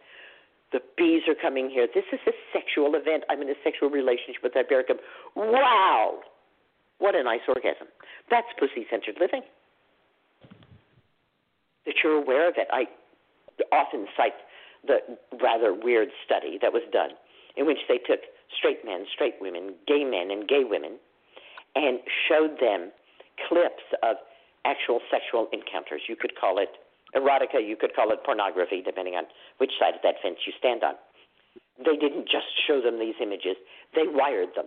S4: The bees are coming here. This is a sexual event. I'm in a sexual relationship with Hypericum. Wow! What a nice orgasm. That's pussy centered living. That you're aware of it. I often cite the rather weird study that was done in which they took straight men, straight women, gay men, and gay women and showed them clips of actual sexual encounters. You could call it erotica, you could call it pornography, depending on which side of that fence you stand on. They didn't just show them these images, they wired them.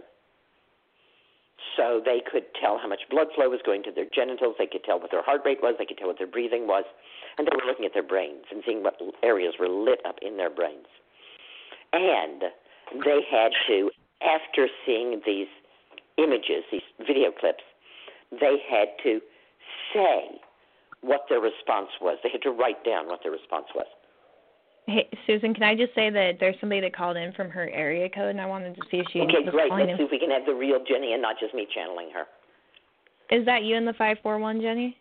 S4: So they could tell how much blood flow was going to their genitals, they could tell what their heart rate was, they could tell what their breathing was, and they were looking at their brains and seeing what areas were lit up in their brains. And they had to, after seeing these images, these video clips, they had to say what their response was. They had to write down what their response was.
S5: Hey, Susun, can I just say that there's somebody that called in from her area code, and I wanted to see if she
S4: okay, great. Let's
S5: in.
S4: see if we can have the real Jenny and not just me channeling her.
S5: Is that you in the five four one, Jenny?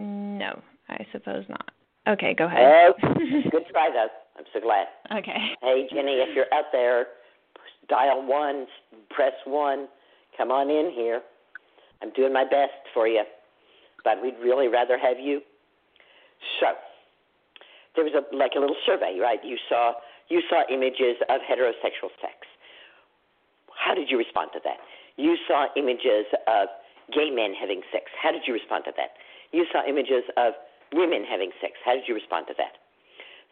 S5: No, I suppose not. Okay, go ahead.
S4: Oh, good try though. I'm so glad. [LAUGHS]
S5: Okay.
S4: Hey Jenny, if you're out there, dial one, press one. Come on in here. I'm doing my best for you, but we'd really rather have you. So there was a like a little survey, right? You saw you saw images of heterosexual sex. How did you respond to that? You saw images of gay men having sex. How did you respond to that? You saw images of women having sex. How did you respond to that?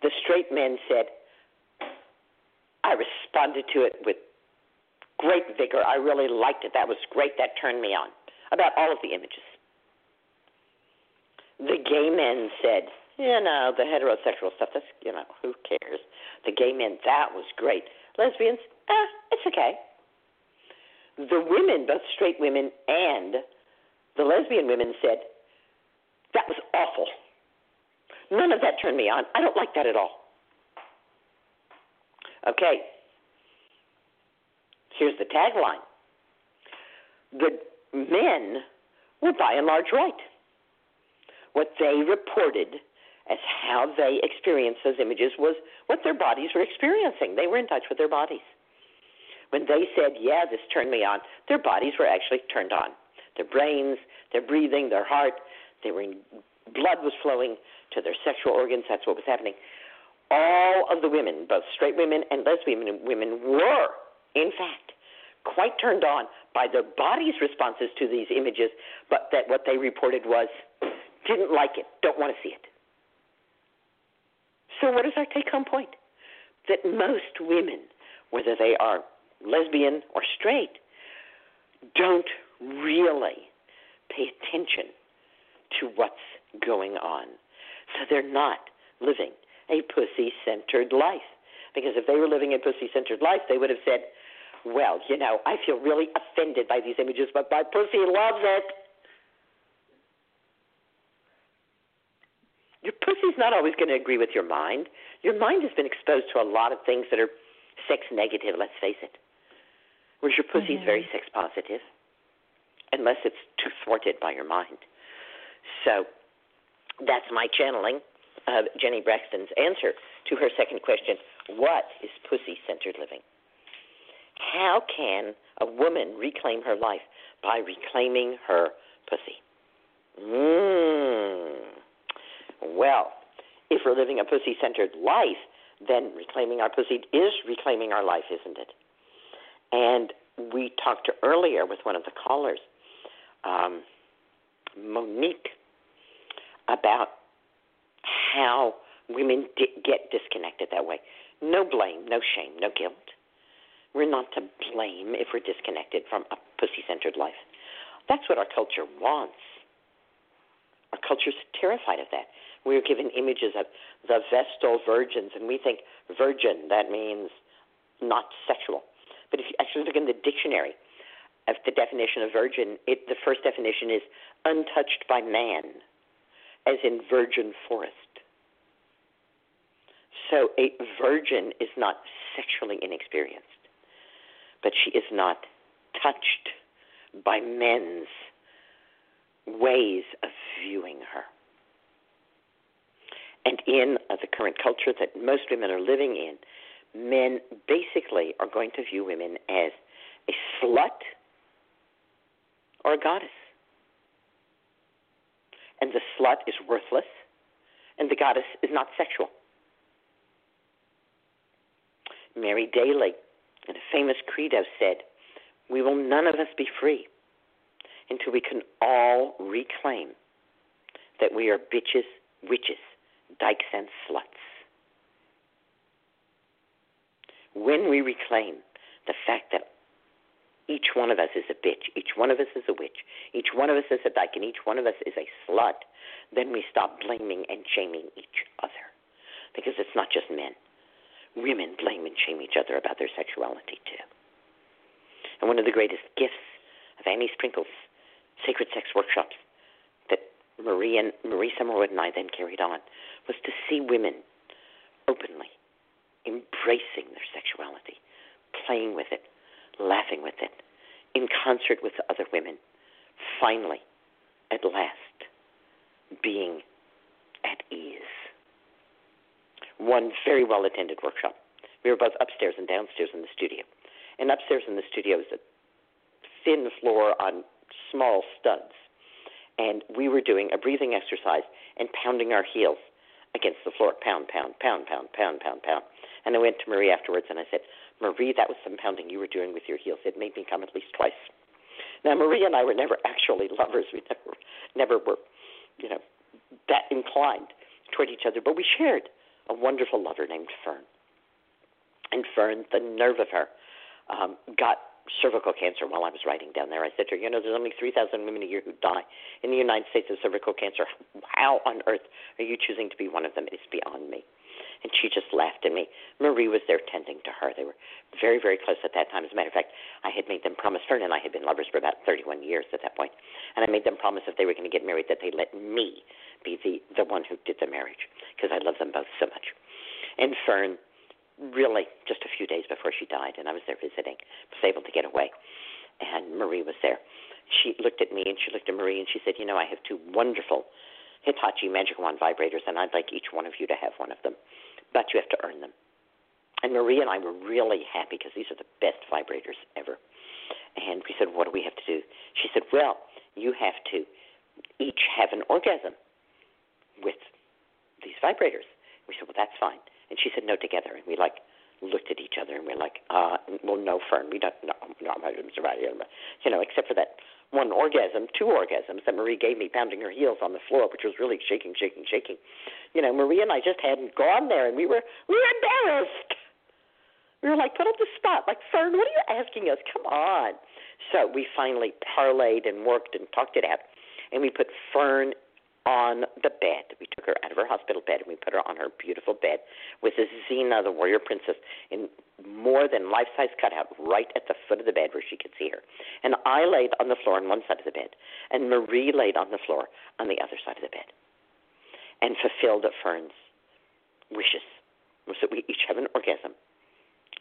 S4: The straight men said, I responded to it with great vigor. I really liked it. That was great. That turned me on about all of the images. The gay men said, you know, the heterosexual stuff, that's, you know, who cares? The gay men, that was great. Lesbians, eh, it's okay. The women, both straight women and the lesbian women said, that was awful. None of that turned me on. I don't like that at all. Okay. Here's the tagline The men were by and large right. What they reported as how they experienced those images was what their bodies were experiencing. They were in touch with their bodies. When they said, Yeah, this turned me on, their bodies were actually turned on. Their brains, their breathing, their heart, they were in, blood was flowing to their sexual organs. That's what was happening. All of the women, both straight women and lesbian women, were, in fact, quite turned on by their bodies' responses to these images, but that what they reported was didn't like it, don't want to see it. So, what is our take home point? That most women, whether they are lesbian or straight, don't really pay attention to what's going on. So, they're not living a pussy centered life. Because if they were living a pussy centered life, they would have said, Well, you know, I feel really offended by these images, but my pussy loves it. your pussy's not always going to agree with your mind. Your mind has been exposed to a lot of things that are sex negative, let's face it. Whereas your pussy's mm-hmm. very sex positive, unless it's too thwarted by your mind. So that's my channeling of Jenny Braxton's answer to her second question What is pussy centered living? How can a woman reclaim her life? By reclaiming her pussy. Mmm. Well, if we're living a pussy centered life, then reclaiming our pussy is reclaiming our life, isn't it? And we talked earlier with one of the callers, um, Monique, about how women di- get disconnected that way. No blame, no shame, no guilt. We're not to blame if we're disconnected from a pussy centered life. That's what our culture wants. Our culture's terrified of that We are given images of the Vestal virgins, and we think virgin, that means not sexual. But if you actually look in the dictionary of the definition of virgin, it, the first definition is untouched by man, as in virgin forest. So a virgin is not sexually inexperienced, but she is not touched by men's ways of viewing her. And in uh, the current culture that most women are living in, men basically are going to view women as a slut or a goddess. And the slut is worthless, and the goddess is not sexual. Mary Daly, in a famous credo, said, We will none of us be free until we can all reclaim that we are bitches, witches, dykes and sluts. When we reclaim the fact that each one of us is a bitch, each one of us is a witch, each one of us is a dyke, and each one of us is a slut, then we stop blaming and shaming each other. Because it's not just men. Women blame and shame each other about their sexuality too. And one of the greatest gifts of Annie Sprinkle's sacred sex workshops that Marie and Marie Summerwood and I then carried on was to see women openly embracing their sexuality, playing with it, laughing with it, in concert with other women, finally, at last, being at ease. One very well attended workshop. We were both upstairs and downstairs in the studio. And upstairs in the studio was a thin floor on small studs and we were doing a breathing exercise and pounding our heels against the floor, pound, pound, pound, pound, pound, pound, pound. And I went to Marie afterwards and I said, Marie, that was some pounding you were doing with your heels. It made me come at least twice. Now, Marie and I were never actually lovers. We never, never were, you know, that inclined toward each other. But we shared a wonderful lover named Fern. And Fern, the nerve of her, um, got cervical cancer while I was writing down there. I said to her, you know, there's only 3,000 women a year who die in the United States of cervical cancer. How on earth are you choosing to be one of them? It's beyond me. And she just laughed at me. Marie was there tending to her. They were very, very close at that time. As a matter of fact, I had made them promise, Fern and I had been lovers for about 31 years at that point, and I made them promise if they were going to get married that they let me be the, the one who did the marriage because I love them both so much. And Fern, really, just a few days before she died, and I was there visiting. Was able to get away, and Marie was there. She looked at me and she looked at Marie and she said, "You know, I have two wonderful Hitachi Magic Wand vibrators, and I'd like each one of you to have one of them, but you have to earn them." And Marie and I were really happy because these are the best vibrators ever. And we said, "What do we have to do?" She said, "Well, you have to each have an orgasm with these vibrators." We said, "Well, that's fine." And she said, "No, together." And we like looked at each other and we're like, uh, well, no, Fern, we don't, no, no. You know, except for that one orgasm, two orgasms that Marie gave me pounding her heels on the floor, which was really shaking, shaking, shaking. You know, Marie and I just hadn't gone there and we were, we were embarrassed. We were like put on the spot, like Fern, what are you asking us? Come on. So we finally parlayed and worked and talked it out, and we put Fern on the bed. We took her out of her hospital bed and we put her on her beautiful bed with Xena, the warrior princess, in more than life size cutout right at the foot of the bed where she could see her. And I laid on the floor on one side of the bed, and Marie laid on the floor on the other side of the bed, and fulfilled Fern's wishes was that we each have an orgasm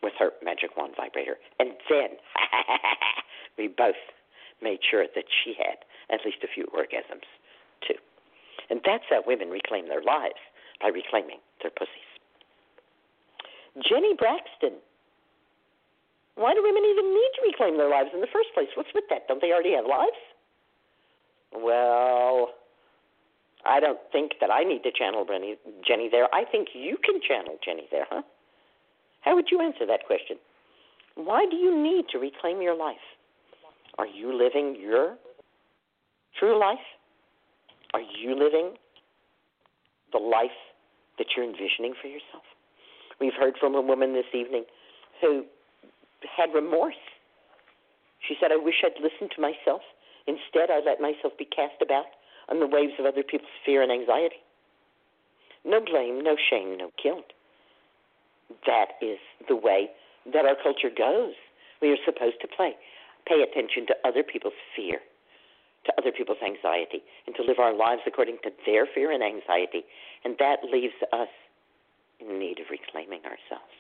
S4: with her magic wand vibrator. And then [LAUGHS] we both made sure that she had at least a few orgasms too. And that's how women reclaim their lives by reclaiming their pussies. Jenny Braxton. Why do women even need to reclaim their lives in the first place? What's with that? Don't they already have lives? Well, I don't think that I need to channel Jenny, there. I think you can channel Jenny there, huh? How would you answer that question? Why do you need to reclaim your life? Are you living your true life? Are you living the life that you're envisioning for yourself? We've heard from a woman this evening who had remorse. She said, I wish I'd listened to myself. Instead, I let myself be cast about on the waves of other people's fear and anxiety. No blame, no shame, no guilt. That is the way that our culture goes. We are supposed to play, pay attention to other people's fear to other people's anxiety and to live our lives according to their fear and anxiety. And that leaves us in need of reclaiming ourselves.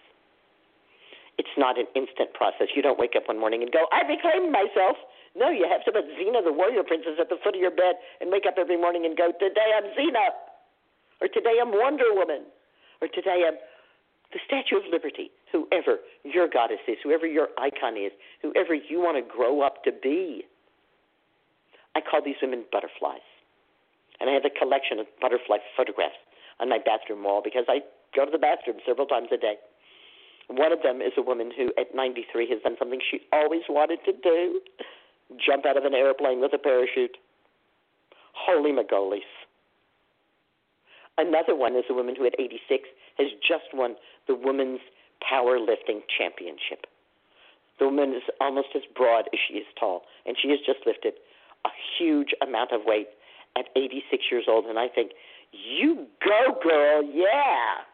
S4: It's not an instant process. You don't wake up one morning and go, I reclaimed myself. No, you have to put Xena, the warrior princess, at the foot of your bed and wake up every morning and go, Today I'm Xena. Or today I'm Wonder Woman. Or today I'm the Statue of Liberty. Whoever your goddess is, whoever your icon is, whoever you want to grow up to be. I call these women butterflies. And I have a collection of butterfly photographs on my bathroom wall because I go to the bathroom several times a day. One of them is a woman who, at 93, has done something she always wanted to do jump out of an airplane with a parachute. Holy Magolis. Another one is a woman who, at 86, has just won the Women's Powerlifting Championship. The woman is almost as broad as she is tall, and she has just lifted a huge amount of weight at 86 years old, and I think, you go, girl, yeah.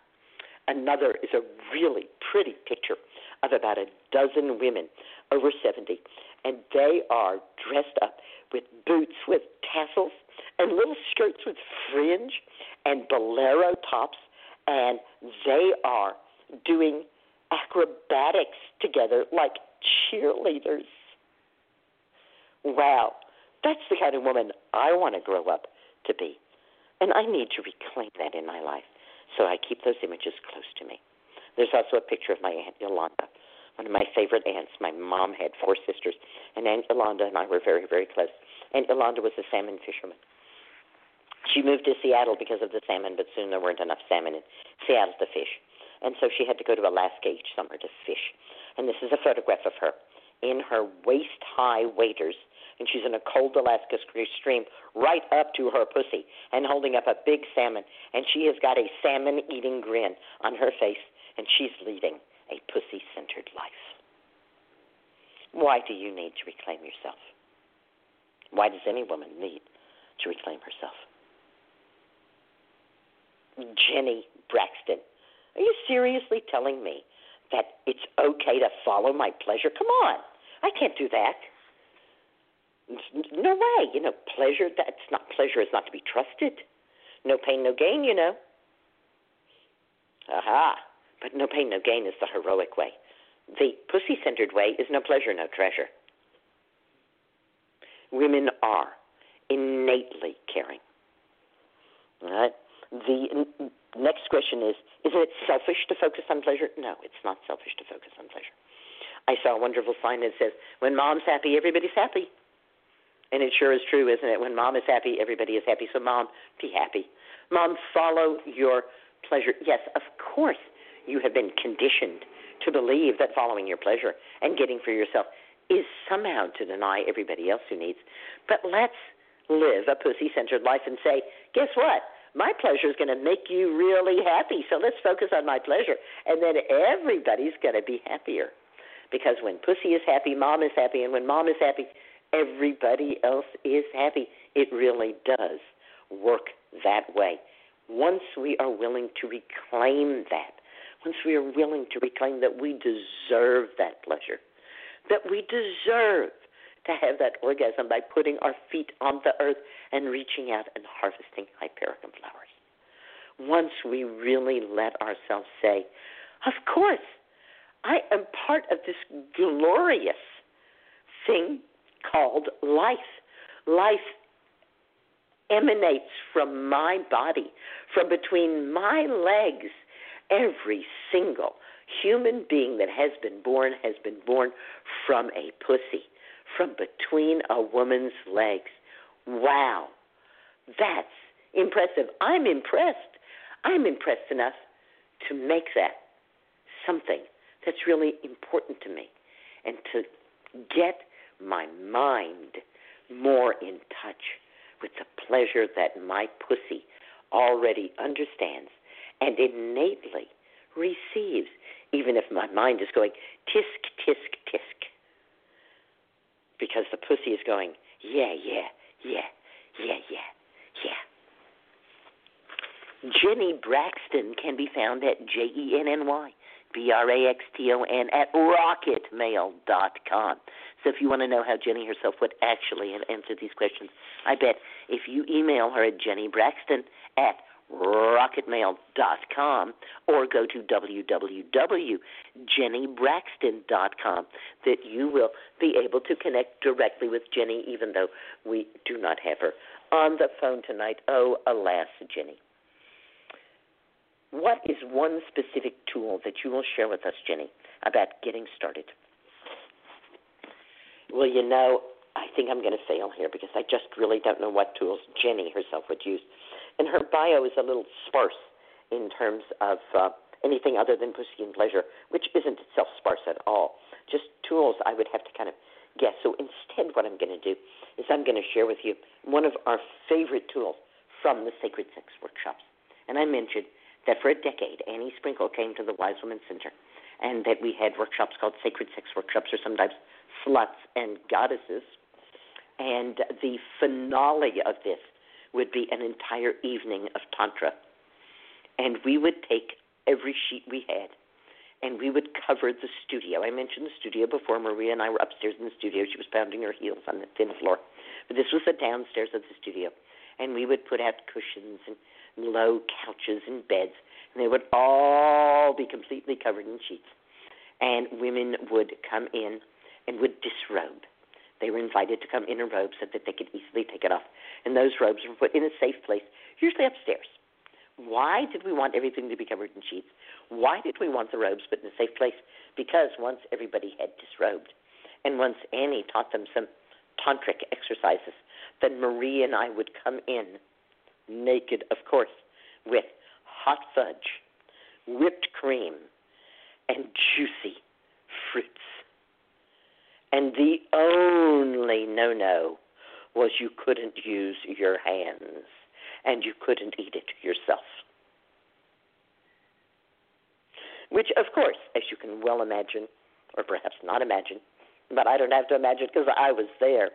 S4: Another is a really pretty picture of about a dozen women over 70, and they are dressed up with boots with tassels and little skirts with fringe and bolero tops, and they are doing acrobatics together like cheerleaders. Wow. That's the kind of woman I want to grow up to be. And I need to reclaim that in my life. So I keep those images close to me. There's also a picture of my Aunt Yolanda, one of my favorite aunts. My mom had four sisters, and Aunt Yolanda and I were very, very close. Aunt Yolanda was a salmon fisherman. She moved to Seattle because of the salmon, but soon there weren't enough salmon in Seattle to fish. And so she had to go to Alaska each summer to fish. And this is a photograph of her in her waist high waders and she's in a cold Alaska stream right up to her pussy and holding up a big salmon. And she has got a salmon eating grin on her face, and she's leading a pussy centered life. Why do you need to reclaim yourself? Why does any woman need to reclaim herself? Jenny Braxton, are you seriously telling me that it's okay to follow my pleasure? Come on. I can't do that. No way. You know, pleasure, that's not, pleasure is not to be trusted. No pain, no gain, you know. Aha. But no pain, no gain is the heroic way. The pussy centered way is no pleasure, no treasure. Women are innately caring. All right? The next question is Isn't it selfish to focus on pleasure? No, it's not selfish to focus on pleasure. I saw a wonderful sign that says, When mom's happy, everybody's happy. And it sure is true, isn't it? When mom is happy, everybody is happy. So, mom, be happy. Mom, follow your pleasure. Yes, of course, you have been conditioned to believe that following your pleasure and getting for yourself is somehow to deny everybody else who needs. But let's live a pussy centered life and say, guess what? My pleasure is going to make you really happy. So let's focus on my pleasure. And then everybody's going to be happier. Because when pussy is happy, mom is happy. And when mom is happy, everybody else is happy. It really does work that way. Once we are willing to reclaim that, once we are willing to reclaim that we deserve that pleasure, that we deserve to have that orgasm by putting our feet on the earth and reaching out and harvesting hypericum flowers. Once we really let ourselves say, Of course, I am part of this glorious thing called life. Life emanates from my body, from between my legs. Every single human being that has been born has been born from a pussy, from between a woman's legs. Wow, that's impressive. I'm impressed. I'm impressed enough to make that something that's really important to me and to get my mind more in touch with the pleasure that my pussy already understands and innately receives, even if my mind is going tisk, tisk, tisk. Because the pussy is going, yeah, yeah, yeah, yeah, yeah, yeah. Jenny Braxton can be found at J E N N Y B R A X T O N at rocketmail.com. So if you want to know how Jenny herself would actually answer these questions, I bet if you email her at Jenny Braxton at rocketmail.com or go to www.jennybraxton.com that you will be able to connect directly with Jenny even though we do not have her on the phone tonight. Oh, alas, Jenny. What is one specific tool that you will share with us, Jenny, about getting started? Well, you know, I think I'm going to fail here because I just really don't know what tools Jenny herself would use. And her bio is a little sparse in terms of uh, anything other than pussy and pleasure, which isn't itself sparse at all. Just tools I would have to kind of guess. So instead, what I'm going to do is I'm going to share with you one of our favorite tools from the Sacred Sex workshops. And I mentioned that for a decade, Annie Sprinkle came to the Wise Woman Center, and that we had workshops called Sacred Sex workshops, or sometimes sluts and goddesses. And the finale of this would be an entire evening of Tantra. And we would take every sheet we had and we would cover the studio. I mentioned the studio before. Marie and I were upstairs in the studio. She was pounding her heels on the thin floor. But this was the downstairs of the studio. And we would put out cushions and low couches and beds, and they would all be completely covered in sheets. And women would come in and would disrobe. They were invited to come in a robe so that they could easily take it off. And those robes were put in a safe place, usually upstairs. Why did we want everything to be covered in sheets? Why did we want the robes put in a safe place? Because once everybody had disrobed, and once Annie taught them some tantric exercises, then Marie and I would come in naked, of course, with hot fudge, whipped cream, and juicy fruits. And the only no no was you couldn't use your hands and you couldn't eat it yourself. Which, of course, as you can well imagine, or perhaps not imagine, but I don't have to imagine because I was there,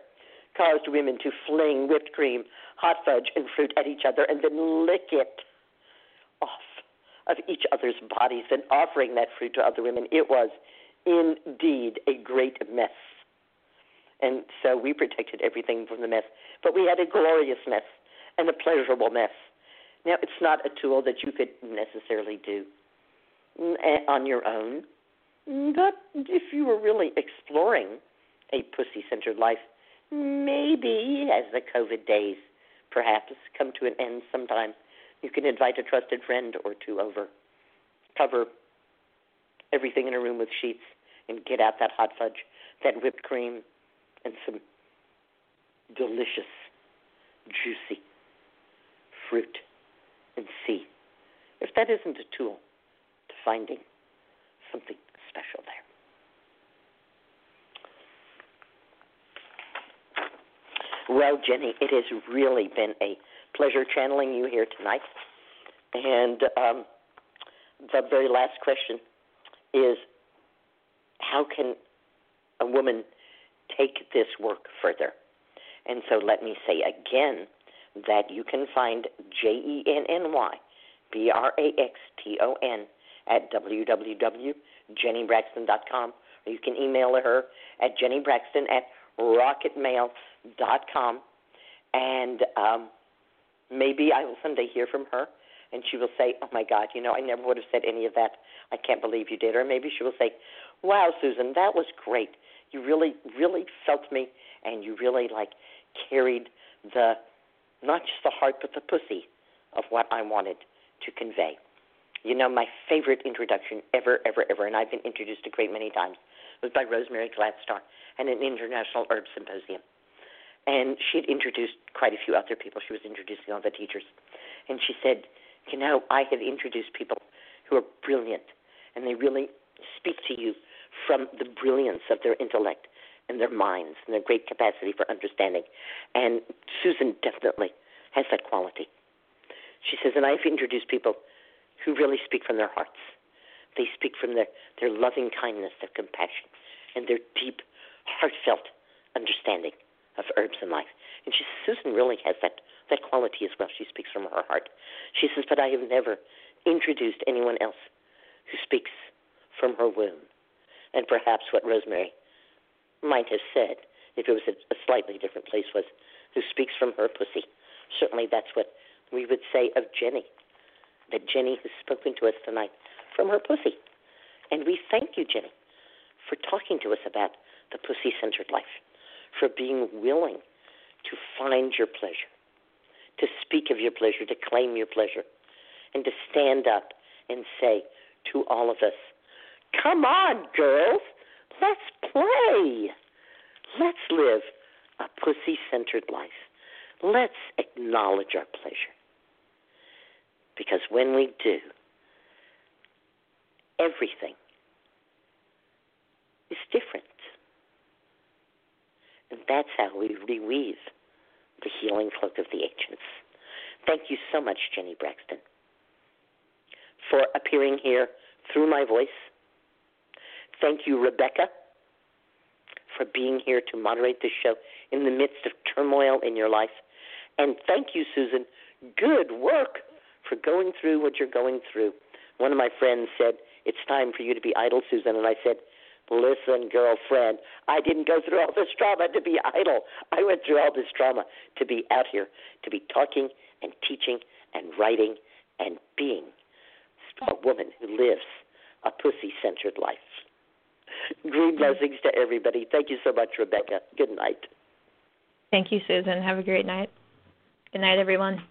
S4: caused women to fling whipped cream, hot fudge, and fruit at each other and then lick it off of each other's bodies and offering that fruit to other women. It was indeed a great mess. And so we protected everything from the mess. But we had a glorious mess and a pleasurable mess. Now, it's not a tool that you could necessarily do eh, on your own. But if you were really exploring a pussy centered life, maybe as the COVID days perhaps come to an end sometime, you can invite a trusted friend or two over, cover everything in a room with sheets, and get out that hot fudge, that whipped cream, and some delicious, juicy fruit, and see if that isn't a tool to finding something special there. Well, Jenny, it has really been a pleasure channeling you here tonight. And um, the very last question is how can a woman take this work further? And so let me say again that you can find J E N N Y B R A X T O N at www.jennybraxton.com or you can email her at jennybraxton at rocketmail.com and um, maybe I will someday hear from her and she will say, "Oh my God, you know, I never would have said any of that. I can't believe you did." Or maybe she will say, "Wow, Susun, that was great. You really, really felt me, and you really like carried the not just the heart but the pussy of what I wanted to convey." You know, my favorite introduction ever, ever, ever, and I've been introduced a great many times, was by Rosemary Gladstar and an International Herb Symposium. And she had introduced quite a few other people. She was introducing all the teachers. And she said, You know, I have introduced people who are brilliant, and they really speak to you from the brilliance of their intellect and their minds and their great capacity for understanding. And Susun definitely has that quality. She says, and I've introduced people who really speak from their hearts. They speak from their, their loving kindness, their compassion, and their deep, heartfelt understanding of herbs and life. And she says, Susun really has that, that quality as well. She speaks from her heart. She says, but I have never introduced anyone else who speaks from her womb. And perhaps what Rosemary might have said, if it was a, a slightly different place, was who speaks from her pussy. Certainly that's what we would say of Jenny, that Jenny has spoken to us tonight from her pussy. And we thank you, Jenny, for talking to us about the pussy centered life for being willing to find your pleasure, to speak of your pleasure, to claim your pleasure, and to stand up and say to all of us, Come on, girls, let's play. Let's live a pussy centered life. Let's acknowledge our pleasure. Because when we do, everything is different. And that's how we reweave the healing cloak of the ancients. Thank you so much, Jenny Braxton, for appearing here through my voice. Thank you, Rebecca, for being here to moderate this show in the midst of turmoil in your life. And thank you, Susun. Good work for going through what you're going through. One of my friends said, It's time for you to be idle, Susun. And I said, Listen, girlfriend, I didn't go through all this trauma to be idle. I went through all this trauma to be out here, to be talking and teaching and writing and being a woman who lives a pussy centered life. [LAUGHS] Green blessings to everybody. Thank you so much, Rebecca. Good night.
S5: Thank you, Susun. Have a great night. Good night, everyone.